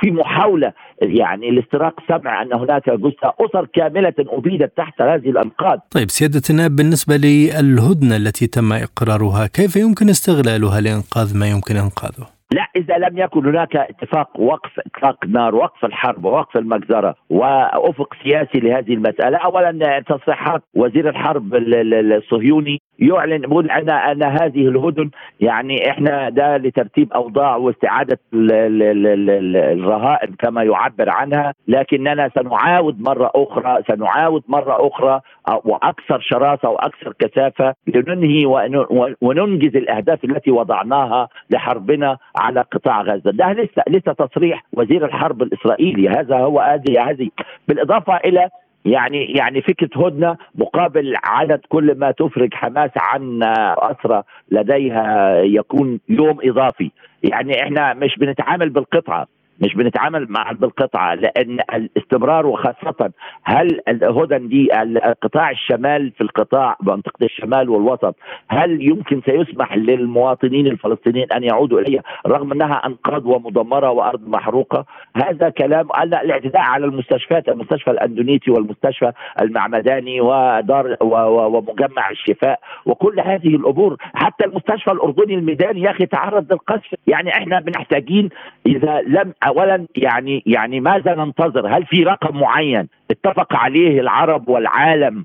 في محاولة يعني لاستراق سمع أن هناك جثة أسر كاملة أبيدت تحت هذه الأنقاض طيب سيادة النائب بالنسبة للهدنة التي تم إقرارها كيف يمكن استغلالها لإنقاذ ما يمكن إنقاذه؟ إذا لم يكن هناك اتفاق وقف إطلاق نار وقف الحرب ووقف المجزرة وأفق سياسي لهذه المسألة اولا تصريحات وزير الحرب الصهيوني يعلن يقول ان أن هذه الهدن يعني إحنا ده لترتيب أوضاع واستعادة الرهائن كما يعبر عنها لكننا سنعاود مرة أخرى سنعاود مرة أخرى وأكثر شراسة وأكثر كثافة لننهي وننجز الأهداف التي وضعناها لحربنا على قطاع غزة، ده لسه لسه تصريح وزير الحرب الإسرائيلي. هذا هو هذه هذه. بالإضافة إلى يعني يعني فكرة هدنة مقابل عدد كل ما تفرج حماس عن اسرى لديها يكون يوم إضافي. يعني إحنا مش بنتعامل بالقطعة. مش بنتعامل مع بالقطعه لأن الاستمرار وخاصة هل الهدن دي قطاع الشمال في القطاع منطقة الشمال والوسط هل يمكن سيسمح للمواطنين الفلسطينيين أن يعودوا إليها رغم أنها أنقاض ومدمرة وأرض محروقة؟ هذا كلام الاعتداء على المستشفيات المستشفى الأندونيسي والمستشفى المعمداني ودار ومجمع الشفاء وكل هذه الأمور. حتى المستشفى الأردني الميداني يا أخي تعرض للقذف يعني إحنا بنحتاجين إذا لم اولا يعني يعني ماذا ننتظر؟ هل في رقم معين اتفق عليه العرب والعالم؟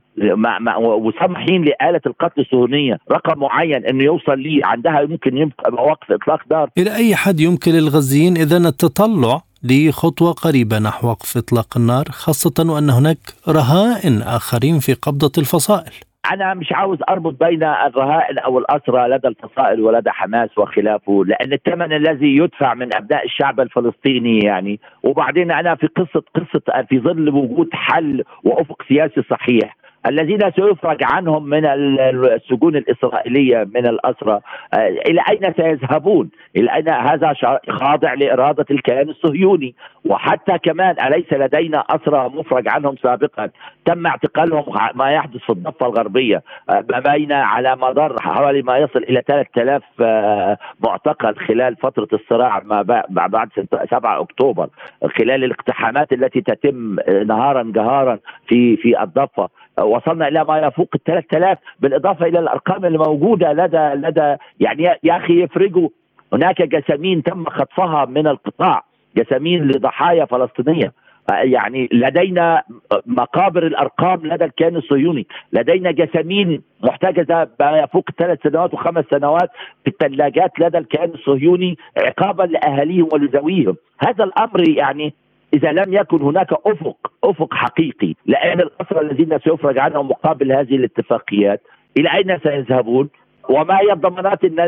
وسامحين لآلة القتل الصهيونية رقم معين إنه يوصل ليه عندها يمكن يبقى وقف إطلاق دار. إلى أي حد يمكن للغزيين اذا التطلع لخطوة قريبة نحو وقف إطلاق النار خاصة وأن هناك رهائن آخرين في قبضة الفصائل؟ أنا مش عاوز أربط بين الرهائن أو الأسرى لدى الفصائل ولدى حماس وخلافه لأن الثمن الذي يدفع من أبناء الشعب الفلسطيني يعني. وبعدين أنا في قصة قصة في ظل وجود حل وأفق سياسي صحيح. الذين سيفرج عنهم من السجون الإسرائيلية من الأسرى. آه، إلى أين سيذهبون؟ إلى أين هذا خاضع لإرادة الكيان الصهيوني؟ وحتى كمان أليس لدينا أسرى مفرج عنهم سابقا؟ تم اعتقالهم ما يحدث في الضفة الغربية. آه، ما بين على مدار حوالي ما يصل إلى 3000 آه، معتقل خلال فترة الصراع ما بعد 7 أكتوبر خلال الاقتحامات التي تتم نهارا جهارا في في الضفة. وصلنا إلى ما يفوق ال 3000 بالإضافة إلى الأرقام الموجودة لدى لدى يعني يا أخي يفرجوا. هناك جسامين تم خطفها من القطاع جسامين لضحايا فلسطينية. يعني لدينا مقابر الأرقام لدى الكيان الصهيوني، لدينا جسامين محتجزة ما يفوق ثلاث سنوات وخمس سنوات في الثلاجات لدى الكيان الصهيوني عقابا لأهاليهم ولذويهم، هذا الأمر يعني إذا لم يكن هناك أفق أفق حقيقي لأن الأسرى الذين سيفرج عنهم مقابل هذه الاتفاقيات إلى أين سيذهبون؟ وما هي الضمانات إن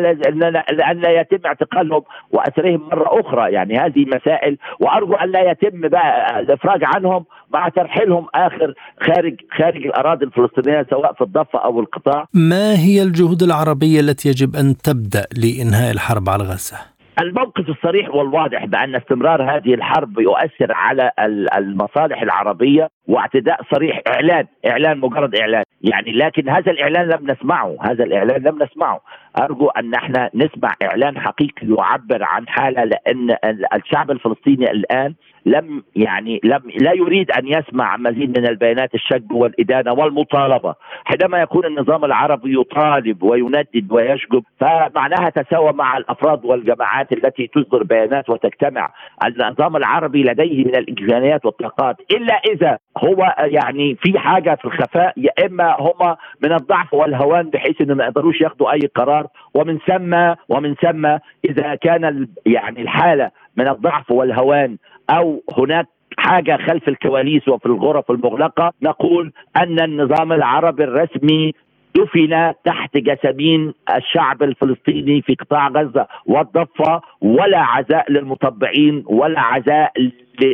إن لا يتم اعتقالهم واسرهم مرة أخرى يعني هذه مسائل وأرجو أن لا يتم بقى الإفراج عنهم مع ترحيلهم آخر خارج خارج الأراضي الفلسطينية سواء في الضفة أو القطاع ما هي الجهود العربية التي يجب أن تبدأ لإنهاء الحرب على غزة؟ الموقف الصريح والواضح بأن استمرار هذه الحرب يؤثر على المصالح العربية واعتداء صريح إعلان إعلان مجرد إعلان. يعني لكن هذا الإعلان لم نسمعه هذا الإعلان لم نسمعه. أرجو أن إحنا نسمع إعلان حقيقي يعبر عن حالة لأن الشعب الفلسطيني الآن لم يعني لم لا يريد أن يسمع مزيد من البيانات الشج والإدانة والمطالبة. حينما يكون النظام العربي يطالب ويندد ويشجب فمعناها تساوى مع الأفراد والجماعات التي تصدر بيانات وتجتمع. النظام العربي لديه من الإمكانيات والطاقات إلا إذا هو يعني في حاجة في الخفاء يا إما هم من الضعف والهوان بحيث إنه ما يقدروش ياخذوا أي قرار. ومن ثم ومن ثم إذا كان يعني الحالة من الضعف والهوان أو هناك حاجة خلف الكواليس وفي الغرف المغلقة نقول أن النظام العربي الرسمي دفن تحت جسامين الشعب الفلسطيني في قطاع غزة والضفة ولا عزاء للمطبعين ولا عزاء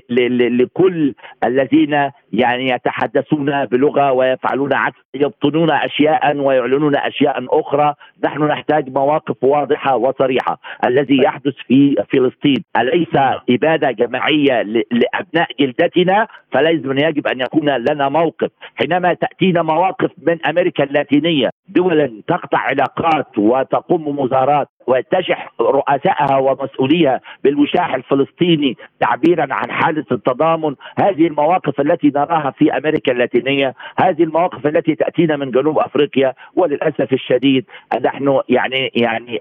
لكل الذين يعني يتحدثون بلغة ويفعلون عكس يبطنون أشياء ويعلنون أشياء أخرى، نحن نحتاج مواقف واضحة وصريحة، الذي يحدث في فلسطين أليس إبادة جماعية لأبناء جلدتنا؟ فليس من يجب أن يكون لنا موقف، حينما تأتينا مواقف من أمريكا اللاتينية دول تقطع علاقات وتقوم مظاهرات وتجح رؤسائها ومسؤوليها بالوشاح الفلسطيني تعبيرا عن حاله التضامن. هذه المواقف التي نراها في أمريكا اللاتينية هذه المواقف التي تأتينا من جنوب أفريقيا وللأسف الشديد نحن يعني يعني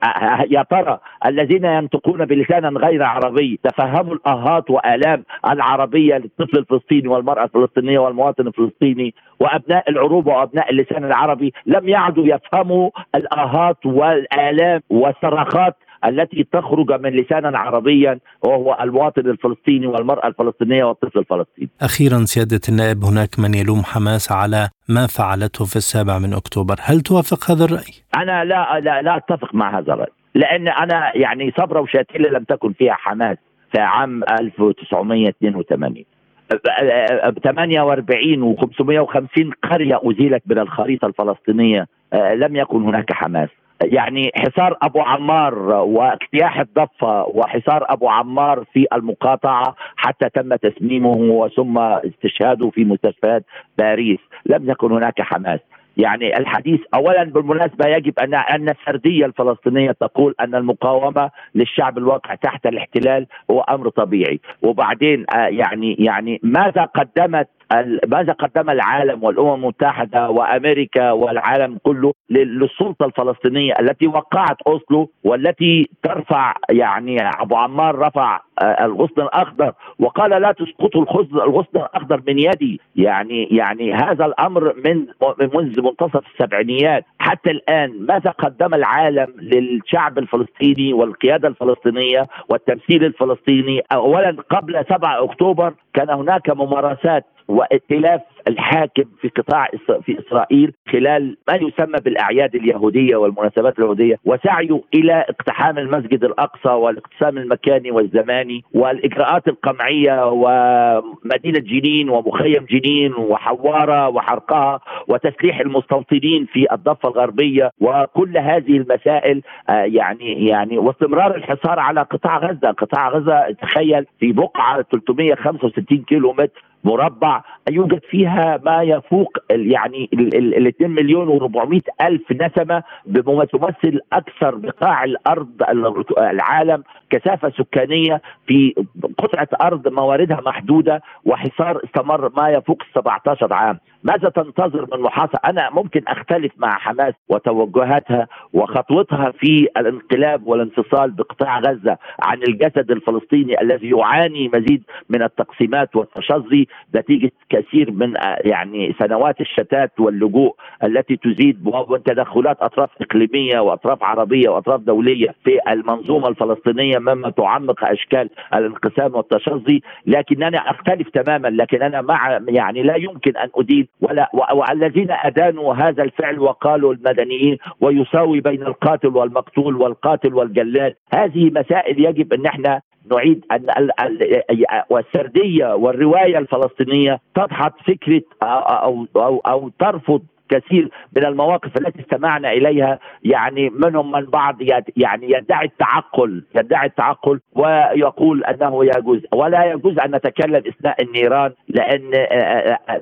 يا ترى الذين ينطقون بلسان غير عربي تفهموا الأهات وآلام العربية للطفل الفلسطيني والمرأة الفلسطينية والمواطن الفلسطيني وأبناء العروبة وأبناء اللسان العربي؟ لم يعدوا يفهموا الأهات والآلام والصراخات التي تخرج من لسانا عربيا وهو المواطن الفلسطيني والمرأة الفلسطينية والطفل الفلسطيني. أخيرا سيادة النائب هناك من يلوم حماس على ما فعلته في السابع من أكتوبر. هل توافق هذا الرأي؟ أنا لا لا, لا أتفق مع هذا الرأي. لأن أنا يعني صبرة وشاتيلة لم تكن فيها حماس في عام 1982 48 و550 قرية أزيلت من الخريطة الفلسطينية آه، لم يكن هناك حماس. يعني حصار أبو عمار واجتياح الضفة وحصار أبو عمار في المقاطعة حتى تم تسميمه وثم استشهاده في مستشفيات باريس. لم يكن هناك حماس. يعني الحديث اولا بالمناسبة يجب ان أن السردية الفلسطينية تقول أن المقاومة للشعب الواقع تحت الاحتلال هو أمر طبيعي. وبعدين آه، يعني يعني ماذا قدمت ماذا قدم العالم والأمم المتحدة وأمريكا والعالم كله للسلطة الفلسطينية التي وقعت أوسلو والتي ترفع يعني أبو عمار رفع آه، الغصن الأخضر وقال لا تسقطوا الغصن الأخضر من يدي. يعني يعني هذا الأمر من منذ منتصف السبعينيات. حتى الآن ماذا قدم العالم للشعب الفلسطيني والقيادة الفلسطينية والتمثيل الفلسطيني؟ اولا قبل 7 أكتوبر كان هناك ممارسات وائتلاف الحاكم في قطاع في إسرائيل خلال ما يسمى بالأعياد اليهودية والمناسبات اليهودية وسعيه إلى اقتحام المسجد الأقصى والاقتسام المكاني والزماني والإجراءات القمعية ومدينة جنين ومخيم جنين وحوارة وحرقها وتسليح المستوطنين في الضفة الغربية وكل هذه المسائل آه، يعني يعني واستمرار الحصار على قطاع غزة، قطاع غزة تخيل في بقعة 365 كيلو متر مربع يوجد فيها ما يفوق يعني ال 2 مليون و400 ألف نسمة بما تمثل أكثر بقاع الأرض العالم كثافة سكانية في قطعة أرض مواردها محدودة وحصار استمر ما يفوق 17 عام. ماذا تنتظر من محاصرة؟ أنا ممكن أختلف مع حماس وتوجهاتها وخطوتها في الانقلاب والانفصال بقطاع غزة عن الجسد الفلسطيني الذي يعاني مزيد من التقسيمات والتشظي نتيجة كثير من يعني سنوات الشتات واللجوء التي تزيد وتدخلات أطراف إقليمية وأطراف عربية وأطراف دولية في المنظومة الفلسطينية مما تعمق أشكال الانقسام والتشظي. لكنني أختلف تماما لكن أنا مع يعني لا يمكن أن أدين ولا والذين أدانوا هذا الفعل وقالوا المدنيين ويساوي بين القاتل والمقتول والقاتل والجلاد. هذه مسائل يجب أن إحنا نعيد ان والسردية والرواية الفلسطينية تضحط فكرة أو أو أو ترفض كثير من المواقف التي استمعنا إليها. يعني منهم من بعض يعني يدعي التعقل يدعي التعقل ويقول أنه يجوز. ولا يجوز أن نتكلم أثناء النيران لأن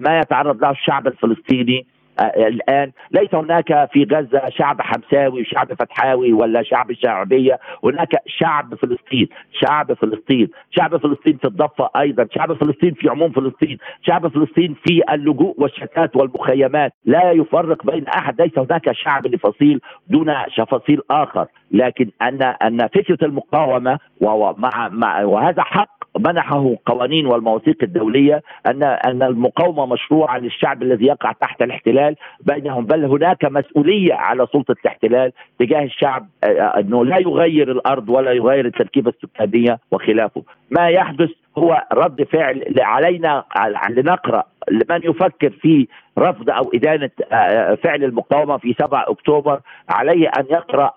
ما يتعرض له الشعب الفلسطيني. آه، الآن ليس هناك في غزة شعب حمساوي وشعب فتحاوي ولا شعب شعبية. هناك شعب فلسطين شعب فلسطين. شعب فلسطين في الضفة أيضا. شعب فلسطين في عموم فلسطين. شعب فلسطين في اللجوء والشتات والمخيمات. لا يفرق بين أحد. ليس هناك شعب لفصيل دون فصيل آخر. لكن ان أن فكرة المقاومة ومع مع وهذا حق منحه قوانين والمواثيق الدولية ان أن المقاومة مشروعه للشعب الذي يقع تحت الاحتلال. بينهم بل هناك مسؤولية على سلطة الاحتلال تجاه الشعب آه، أنه لا يغير الأرض ولا يغير التركيبة السكانية وخلافه. ما يحدث هو رد فعل علينا لنقرا لمن يفكر في رفض أو إدانة آه، فعل المقاومة في 7 أكتوبر عليه أن يقرأ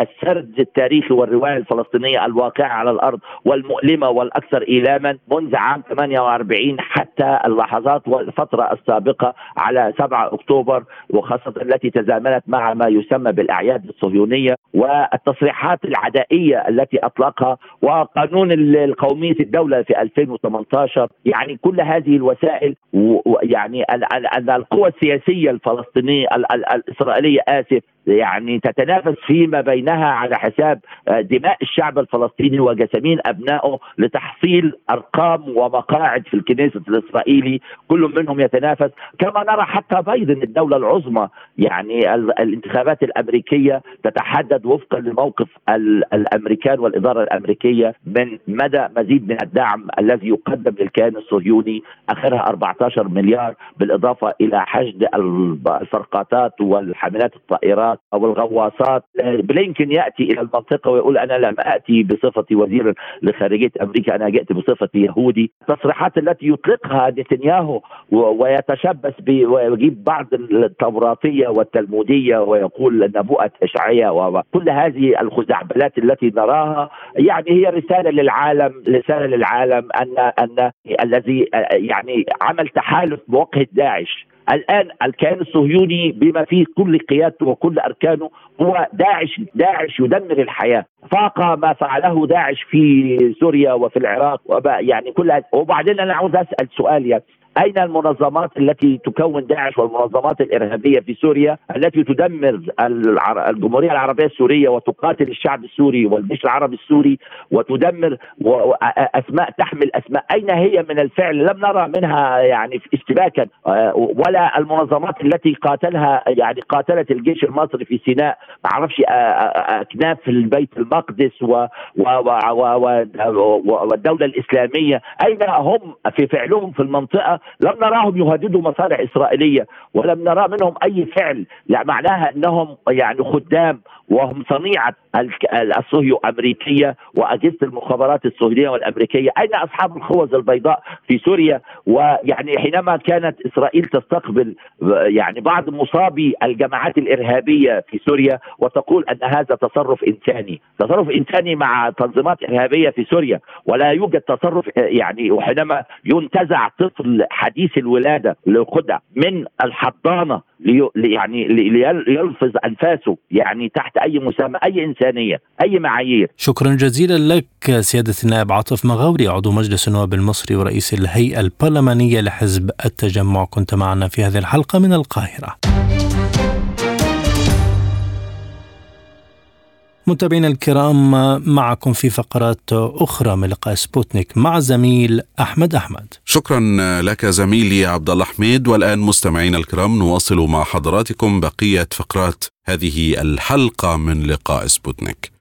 السرد التاريخي والرواية الفلسطينية الواقعة على الأرض والمؤلمة والأكثر إيلاما منذ عام 48 حتى اللحظات والفترة السابقة على 7 أكتوبر وخاصة التي تزامنت مع ما يسمى بالأعياد الصهيونية والتصريحات العدائية التي أطلقها وقانون القومية الدولة في 2018 يعني كل هذه الوسائل يعني القوى السياسية الفلسطينية الإسرائيلية آسف يعني تتنافس فيما بينها على حساب آه، دماء الشعب الفلسطيني وجسامين أبنائه لتحصيل أرقام ومقاعد في الكنيسة الإسرائيلي. كل منهم يتنافس. كما نرى حتى بايدن الدولة العظمى يعني الانتخابات الأمريكية تتحدد وفقا لموقف الأمريكان والإدارة الأمريكية من مدى مزيد من الدعم الذي يقدم للكيان الصهيوني آخرها 14 مليار بالإضافة إلى حشد الفرقاطات والحاملات الطائرات. أو الغواصات. بلينكن يأتي إلى المنطقة ويقول أنا لم اتي بصفتي وزير لخارجية أمريكا أنا جئت بصفتي يهودي. التصريحات التي يطلقها نتنياهو ويتشبث ويجيب بعض التوراتيه والتلمودية ويقول نبوءه اشعياء وكل هذه الخزعبلات التي نراها يعني هي رسالة للعالم رسالة للعالم ان أن الذي يعني عمل تحالف بوجه داعش. الآن الكيان الصهيوني بما فيه كل قيادته وكل أركانه هو داعش داعش يدمر الحياة. فاق ما فعله داعش في سوريا وفي العراق يعني كل وبعدين أنا عاوز أسأل سؤال يعني أين المنظمات التي تكون داعش والمنظمات الإرهابية في سوريا التي تدمر الجمهورية العربية السورية وتقاتل الشعب السوري والجيش العربي السوري وتدمر أسماء تحمل أسماء. أين هي من الفعل؟ لم نرى منها يعني اشتباكا. آه، ولا المنظمات التي قاتلها يعني قاتلت الجيش المصري في سيناء. ما أعرفش أكناف في البيت المقدس و والدولة الإسلامية. أين هم في فعلهم في المنطقة؟ لم نراهم يهددوا مصالح إسرائيلية ولم نرى منهم أي فعل. يعني معناها إنهم يعني خدام وهم صنيعة الصهيو امريكيه وأجهزة المخابرات الصهيونيه والأمريكية، أين أصحاب الخوذ البيضاء في سوريا؟ ويعني حينما كانت إسرائيل تستقبل يعني بعض مصابي الجماعات الإرهابية في سوريا وتقول أن هذا تصرف إنساني، تصرف إنساني مع تنظيمات إرهابية في سوريا. ولا يوجد تصرف يعني وحينما ينتزع طفل حديث الولادة لخدع من الحضانة يعني ليلفظ أنفاسه يعني تحت أي مسمى أي إنسانية أي معايير. شكرا جزيلا لك سيادة النائب عاطف مغاوري عضو مجلس النواب المصري ورئيس الهيئة البرلمانية لحزب التجمع. كنت معنا في هذه الحلقة من القاهرة. متابعينا الكرام معكم في فقرات أخرى من لقاء سبوتنيك مع زميل أحمد أحمد. شكرا لك زميلي عبد الله حميد والآن مستمعينا الكرام نواصل مع حضراتكم بقية فقرات هذه الحلقة من لقاء سبوتنيك.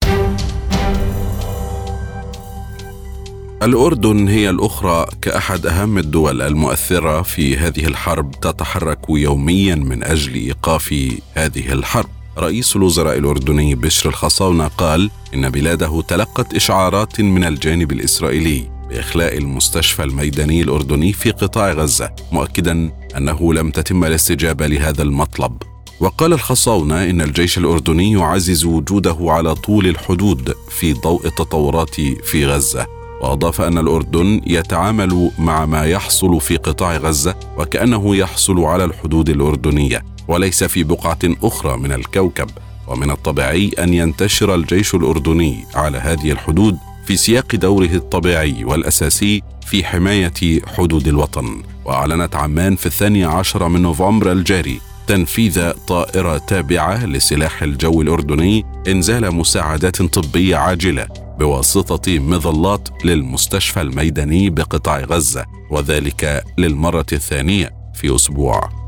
الأردن هي الأخرى كأحد أهم الدول المؤثرة في هذه الحرب تتحرك يوميا من أجل إيقاف هذه الحرب رئيس الوزراء الأردني بشر الخصاونة قال إن بلاده تلقت إشعارات من الجانب الإسرائيلي بإخلاء المستشفى الميداني الأردني في قطاع غزة مؤكدا أنه لم تتم الاستجابة لهذا المطلب. وقال الخصاونة إن الجيش الأردني يعزز وجوده على طول الحدود في ضوء التطورات في غزة. وأضاف أن الأردن يتعامل مع ما يحصل في قطاع غزة وكأنه يحصل على الحدود الأردنية. وليس في بقعة أخرى من الكوكب ومن الطبيعي أن ينتشر الجيش الأردني على هذه الحدود في سياق دوره الطبيعي والأساسي في حماية حدود الوطن. وأعلنت عمان في الثاني عشر من نوفمبر الجاري تنفيذ طائرة تابعة لسلاح الجو الأردني إنزال مساعدات طبية عاجلة بواسطة مظلات للمستشفى الميداني بقطاع غزة وذلك للمرة الثانية في أسبوع.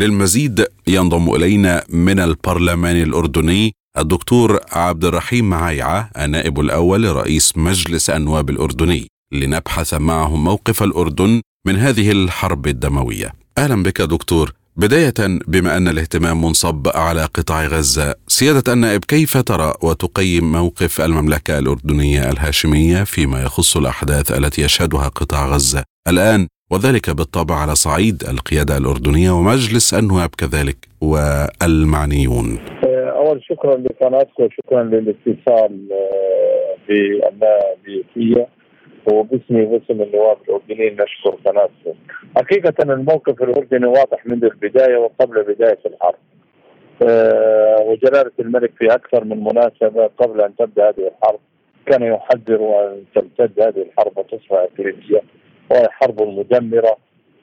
للمزيد ينضم إلينا من البرلمان الأردني الدكتور عبد الرحيم معايعه النائب الأول لرئيس مجلس النواب الأردني لنبحث معه موقف الأردن من هذه الحرب الدموية. أهلا بك دكتور. بداية بما أن الاهتمام منصب على قطاع غزة، سيادة النائب كيف ترى وتقيم موقف المملكة الأردنية الهاشمية فيما يخص الأحداث التي يشهدها قطاع غزة الآن وذلك بالطبع على صعيد القيادة الأردنية ومجلس النواب كذلك والمعنيون أول شكرا لقناتكم وشكرا للاتصال آه، بالنابيتية وباسمي وباسم النواب الأردنيين نشكر قناتكم. حقيقة الموقف الأردني واضح منذ البداية وقبل بداية الحرب. أه وجلالة الملك في أكثر من مناسبة قبل أن تبدأ هذه الحرب كان يحذر أن تمتد هذه الحرب وتصبح إقليمية وهي حرب مدمرة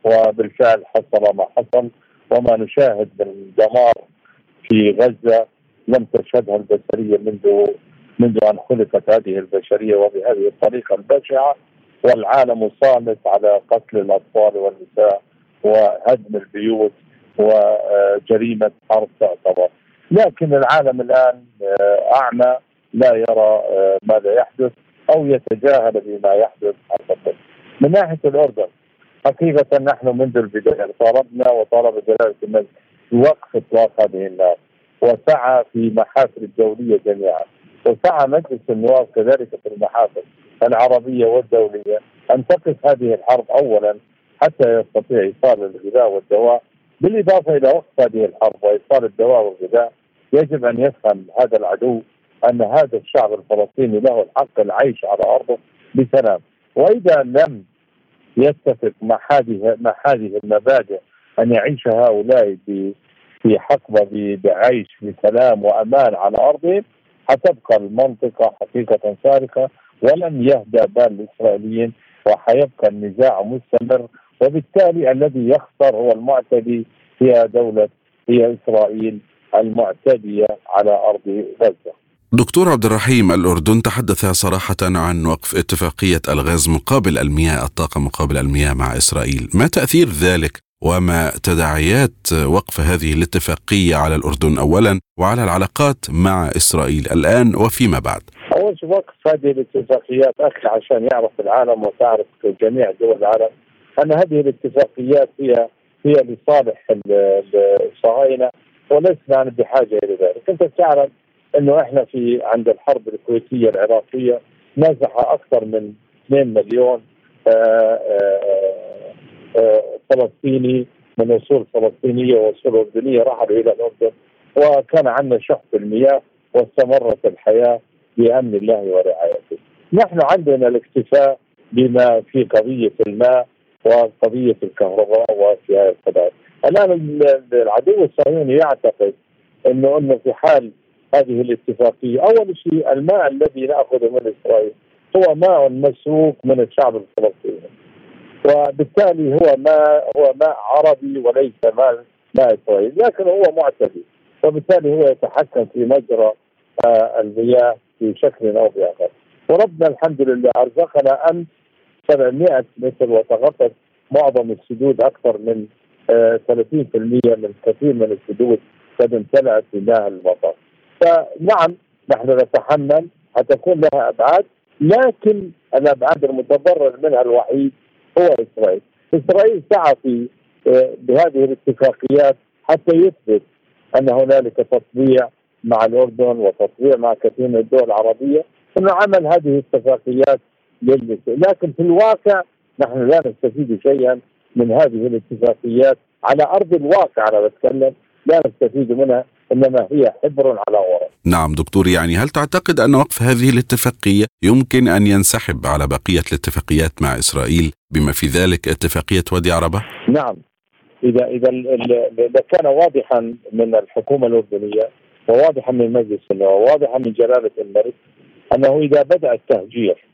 وبالفعل حصل ما حصل وما نشاهد من دمار في غزة لم تشهدها البشرية منذ منذ أن خلقت هذه البشرية وبهذه الطريقة البشعة والعالم صامت على قتل الأطفال والنساء وهدم البيوت وجريمة حرب تعتبر. لكن العالم الآن أعمى لا يرى ماذا يحدث أو يتجاهل بما يحدث من ناحية الأردن حقيقة نحن منذ البداية طالبنا وطالب جلالة الملك بوقف إطلاق هذه النار وسعى في محافل الدولية جميعا وسعى مجلس النواب كذلك في المحافل العربية والدولية أن تقف هذه الحرب اولا حتى يستطيع إيصال الغذاء والدواء. بالإضافة إلى وقف هذه الحرب وإيصال الدواء والغذاء يجب أن يفهم هذا العدو أن هذا الشعب الفلسطيني له الحق العيش على أرضه بسلام. وإذا لم يتفق مع هذه مع هذه المبادئ أن يعيش هؤلاء في حقبه بعيش بسلام وأمان على ارضهم حتبقى المنطقة حقيقة سارقة ولن يهدى بال الإسرائيليين وحيبقى النزاع مستمر وبالتالي الذي يخسر هو المعتدي هي دولة هي إسرائيل المعتدية على أرض غزة. دكتور عبد الرحيم الأردن تحدث صراحة عن وقف اتفاقية الغاز مقابل المياه الطاقة مقابل المياه مع إسرائيل. ما تأثير ذلك وما تداعيات وقف هذه الاتفاقية على الأردن أولا وعلى العلاقات مع إسرائيل الآن وفيما بعد؟ أول وقف هذه الاتفاقيات أخي عشان يعرف العالم وتعرف جميع دول العالم أن هذه الاتفاقيات هي هي لصالح الصهاينة ولسنا بحاجة إلى ذلك. أنت تعلم أنه إحنا في عند الحرب الكويتية العراقية نزح أكثر من 2 مليون آآ آه، آآ آه، فلسطيني من أصول فلسطينية وأصول أردنية رحلوا إلى الأردن وكان عندنا شح في المياه واستمرت الحياة بأمن الله ورعايته. نحن عندنا الاكتفاء بما في قضية الماء وقضية الكهرباء وفي هذه القضايا. الآن العدو الصهيوني يعتقد انه إنه في حال هذه الاتفاقية، أول شيء الماء الذي ناخذه من إسرائيل هو ماء مسروق من الشعب الفلسطيني. وبالتالي هو ماء هو ماء عربي وليس ماء ماء إسرائيلي لكن هو معتدي. وبالتالي هو يتحكم في مجرى آه، المياه بشكل أو باخر وربنا الحمد لله أرزقنا أمس 700 متر وتغطت معظم السدود أكثر من 30% آه، من كثير من السدود قد امتلأت بماء المطر. فنعم نحن نتحمل حتكون لها أبعاد لكن الأبعاد المتضرر منها الوحيد هو إسرائيل. إسرائيل سعى في آه، بهذه الاتفاقيات حتى يثبت أن هنالك تطبيع مع الأردن وتطبيع مع كثير من الدول العربية إنه عمل هذه الاتفاقيات لكن في الواقع نحن لا نستفيد شيئا من هذه الاتفاقيات على أرض الواقع أنا بتكلم لا نستفيد منها إنما هي حبر على ورق. نعم دكتور يعني هل تعتقد أن وقف هذه الاتفاقية يمكن أن ينسحب على بقية الاتفاقيات مع إسرائيل بما في ذلك اتفاقية وادي عربة؟ نعم إذا إذا إذا كان واضحا من الحكومة الأردنية وواضحا من مجلس النواب وواضحا من جلالة الملك أنه إذا بدأ التهجير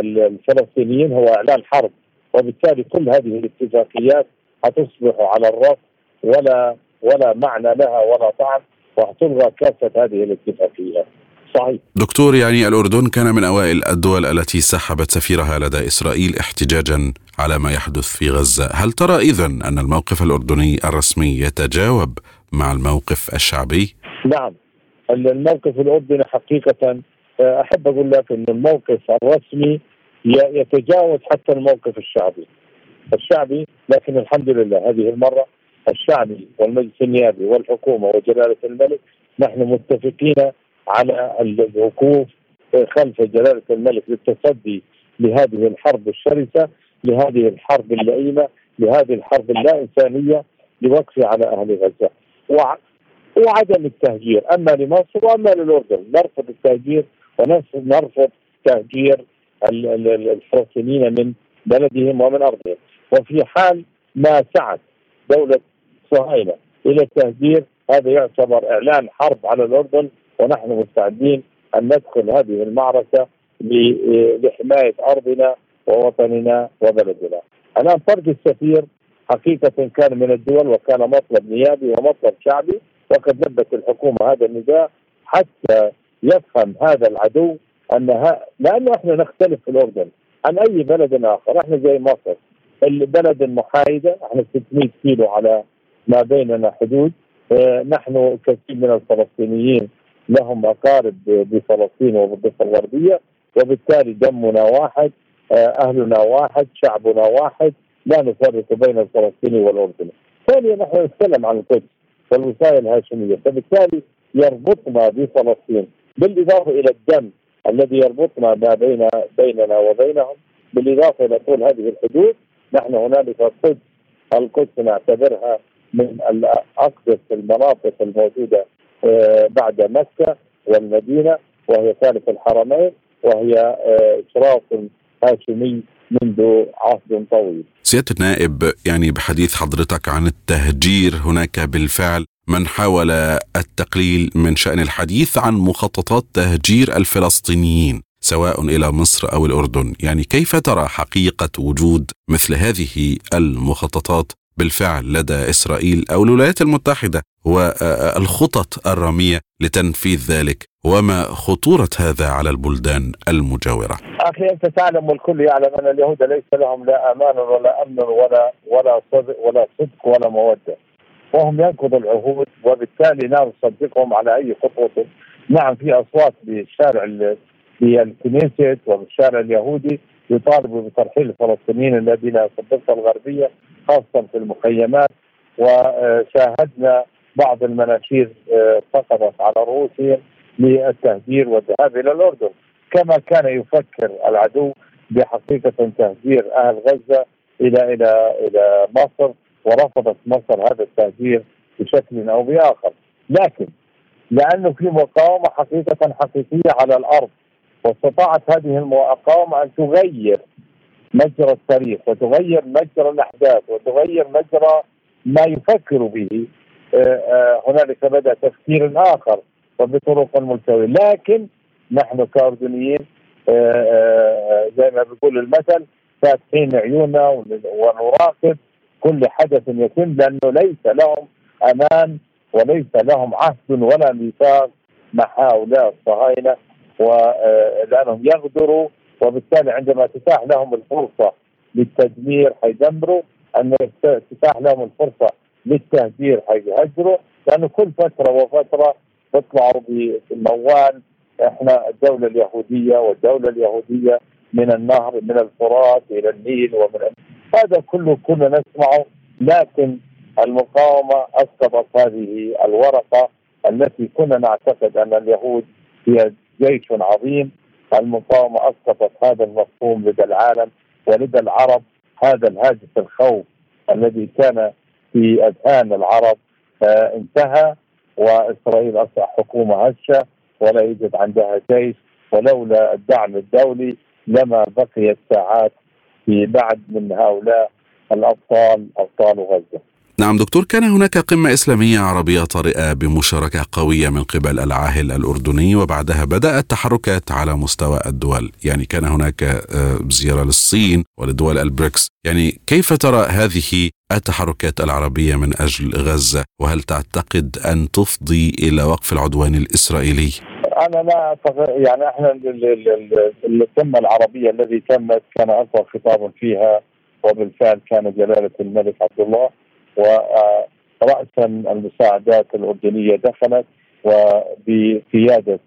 الفلسطينيين هو إعلان حرب وبالتالي كل هذه الاتفاقيات حتصبح على الرف ولا ولا معنى لها ولا طعم وتلغى كافة هذه الاتفاقيات. صحيح. دكتور يعني الأردن كان من أوائل الدول التي سحبت سفيرها لدى إسرائيل احتجاجا على ما يحدث في غزة، هل ترى اذا أن الموقف الأردني الرسمي يتجاوب مع الموقف الشعبي؟ نعم الموقف الأردني حقيقة أحب أقول لك أن الموقف الرسمي يتجاوز حتى الموقف الشعبي. الشعبي لكن الحمد لله هذه المرة الشعبي والمجلس النيابي والحكومة وجلالة الملك نحن متفقين على الوقوف خلف جلالة الملك للتصدي لهذه الحرب الشرسة لهذه الحرب اللئيمة لهذه الحرب اللا انسانيه لوقف على أهل غزة. وعدم التهجير أما لمصر وأما للأردن. نرفض التهجير ونرفض تهجير الفلسطينيين من بلدهم ومن أرضهم. وفي حال ما سعت دولة صهاينة. إلى التهجير هذا يعتبر إعلان حرب على الأردن ونحن مستعدين أن ندخل هذه المعركة لحماية أرضنا ووطننا وبلدنا. الآن طرد السفير حقيقة كان من الدول وكان مطلب نيابي ومطلب شعبي وقد لبت الحكومة هذا النداء حتى يفهم هذا العدو أنها لأنه إحنا نختلف في الأردن عن أي بلد آخر. إحنا زي مصر. البلد المحايدة إحنا 600 كيلو على ما بيننا حدود آه نحن كثير من الفلسطينيين لهم أقارب بفلسطين وبالضفة الغربية وبالتالي دمنا واحد آه أهلنا واحد شعبنا واحد لا نفرق بين الفلسطيني والأردني. ثانيا نحن نتكلم عن القدس والوصايه الهاشمية، فبالتالي يربطنا بفلسطين بالإضافة إلى الدم الذي يربطنا ما بين بيننا وبينهم بالإضافة إلى طول هذه الحدود نحن هنالك القدس القدس نعتبرها من اقدس المناطق الموجودة بعد مكة والمدينة وهي ثالث الحرمين وهي اشراف هاشمي منذ عهد طويل. سيادة النائب يعني بحديث حضرتك عن التهجير هناك بالفعل من حاول التقليل من شأن الحديث عن مخططات تهجير الفلسطينيين سواء إلى مصر أو الأردن، يعني كيف ترى حقيقة وجود مثل هذه المخططات بالفعل لدى إسرائيل أو الولايات المتحدة والخطط الرامية لتنفيذ ذلك. وما خطورة هذا على البلدان المجاورة؟ أخي أنت تعلم والكل يعلم أن اليهود ليس لهم لا أمان ولا أمن ولا ولا صدق ولا صدق ولا مودة. وهم ينقضوا العهود وبالتالي لا نصدقهم على أي خطوة. نعم في أصوات بالشارع في الكنيست وبالشارع اليهودي. يطالبوا بترحيل الفلسطينيين الذين في الضفه الغربية خاصة في المخيمات. وشاهدنا بعض المناشير سقطت على رؤوسهم للتهجير والذهاب إلى الأردن. كما كان يفكر العدو بحقيقة تهجير أهل غزة إلى إلى إلى مصر ورفضت مصر هذا التهجير بشكل أو بآخر. لكن لأنه في مقاومة حقيقة حقيقية على الأرض واستطاعت هذه المقاومة أن تغير مجرى التاريخ وتغير مجرى الأحداث وتغير مجرى ما يفكر به هنالك بدأ تفكير آخر وبطرق ملتوية. لكن نحن كأردنيين زي ما بيقول المثل فاتحين عيوننا ونراقب كل حدث يتم لأنه ليس لهم أمان وليس لهم عهد ولا ميثاق مع هؤلاء الصهاينة. ولأنهم يغدروا وبالتالي عندما تتاح لهم الفرصة للتدمير حيدمروا أن تتاح لهم الفرصة للتهجير حيهجروا. لأنه كل فترة وفترة تطلعوا بالموال إحنا الدولة اليهودية والدولة اليهودية من النهر من الفرات إلى النيل ومن هذا كله كنا نسمعه لكن المقاومة أسقطت هذه الورقة التي كنا نعتقد أن اليهود هي جيش عظيم المقاومة اسقطت هذا المفهوم لدى العالم ولدى العرب هذا الهاجس الخوف الذي كان في أذهان العرب آه انتهى وإسرائيل أصبح حكومة هشة ولا يوجد عندها جيش ولولا الدعم الدولي لما بقيت ساعات في بعد من هؤلاء الأبطال أبطال غزة. نعم دكتور كان هناك قمة إسلامية عربية طارئة بمشاركة قوية من قبل العاهل الأردني وبعدها بدأت تحركات على مستوى الدول. يعني كان هناك زيارة للصين ولدول البريكس. يعني كيف ترى هذه التحركات العربية من أجل غزة؟ وهل تعتقد أن تفضي إلى وقف العدوان الإسرائيلي؟ أنا لا يعني إحنا القمة العربية الذي تمت كان أقوى خطاب فيها وبالفعل كان جلالة الملك عبد الله. ورأسا المساعدات الأردنية دخلت وبقيادة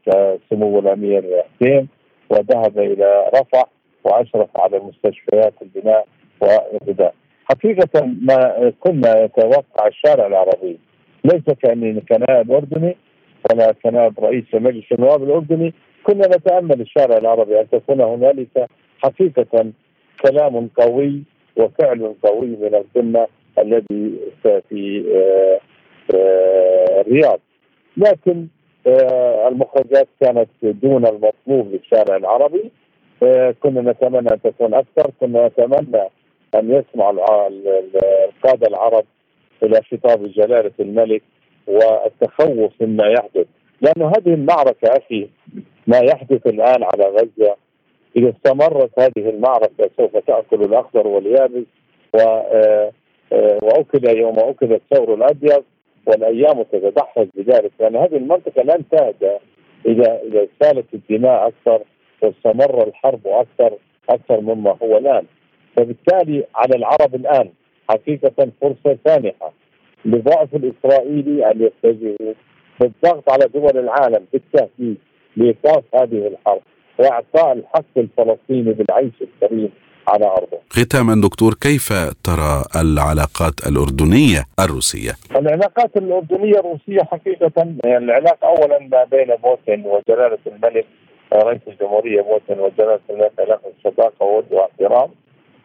سمو الأمير حسين وذهب إلى رفح وأشرف على مستشفيات البناء والغذاء حقيقة ما كنا يتوقع الشارع العربي ليس كأني كنائب أردني ولا كنائب رئيس مجلس النواب الأردني. كنا نتأمل الشارع العربي أن تكون هنالك حقيقة كلام قوي وفعل قوي من القمة الذي في الرياض. لكن المخرجات كانت دون المطلوب للشارع العربي. كنا نتمنى أن تكون أكثر. كنا نتمنى أن يسمع القاده العرب إلى خطاب جلالة الملك والتخوف مما يحدث. لأنه هذه المعركة أخي ما يحدث الآن على غزة. إذا استمرت هذه المعركة سوف تأكل الأخضر واليابس. و واكد يوم اكد الثور الأبيض والأيام تتدحرج بذلك لأن هذه المنطقة لن تهدى اذا اذا سالت الدماء أكثر واستمر الحرب أكثر أكثر مما هو الآن. فبالتالي على العرب الآن حقيقة فرصة سانحة لضعف الإسرائيلي أن يتجهوا بالضغط على دول العالم بالتهديد لإيقاف هذه الحرب وإعطاء الحق الفلسطيني بالعيش الكريم. على أرضه. ختاما دكتور كيف ترى العلاقات الأردنية الروسية؟ العلاقات الأردنية الروسية حقيقة يعني العلاقة اولا ما بين بوتين وجلالة الملك رئيس الجمهورية بوتين وجلالة الملك علاقة صداقة وود واحترام.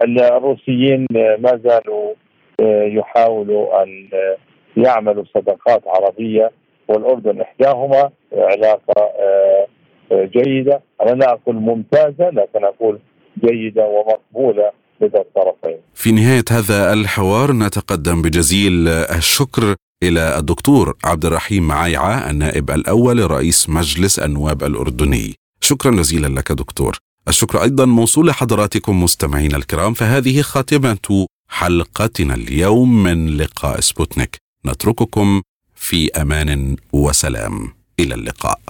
الروسيين ما زالوا آه، يحاولوا أن آه، يعملوا صداقات عربية والأردن إحداهما علاقة آه، جيدة، أنا لا أقول ممتازة لكن أقول جيدة ومقبولة لدى الطرفين. في نهاية هذا الحوار نتقدم بجزيل الشكر إلى الدكتور عبد الرحيم معايعه النائب الأول لرئيس مجلس النواب الأردني. شكرا جزيلا لك دكتور. الشكر أيضا موصول لحضراتكم مستمعينا الكرام فهذه خاتمة حلقتنا اليوم من لقاء سبوتنيك نترككم في أمان وسلام إلى اللقاء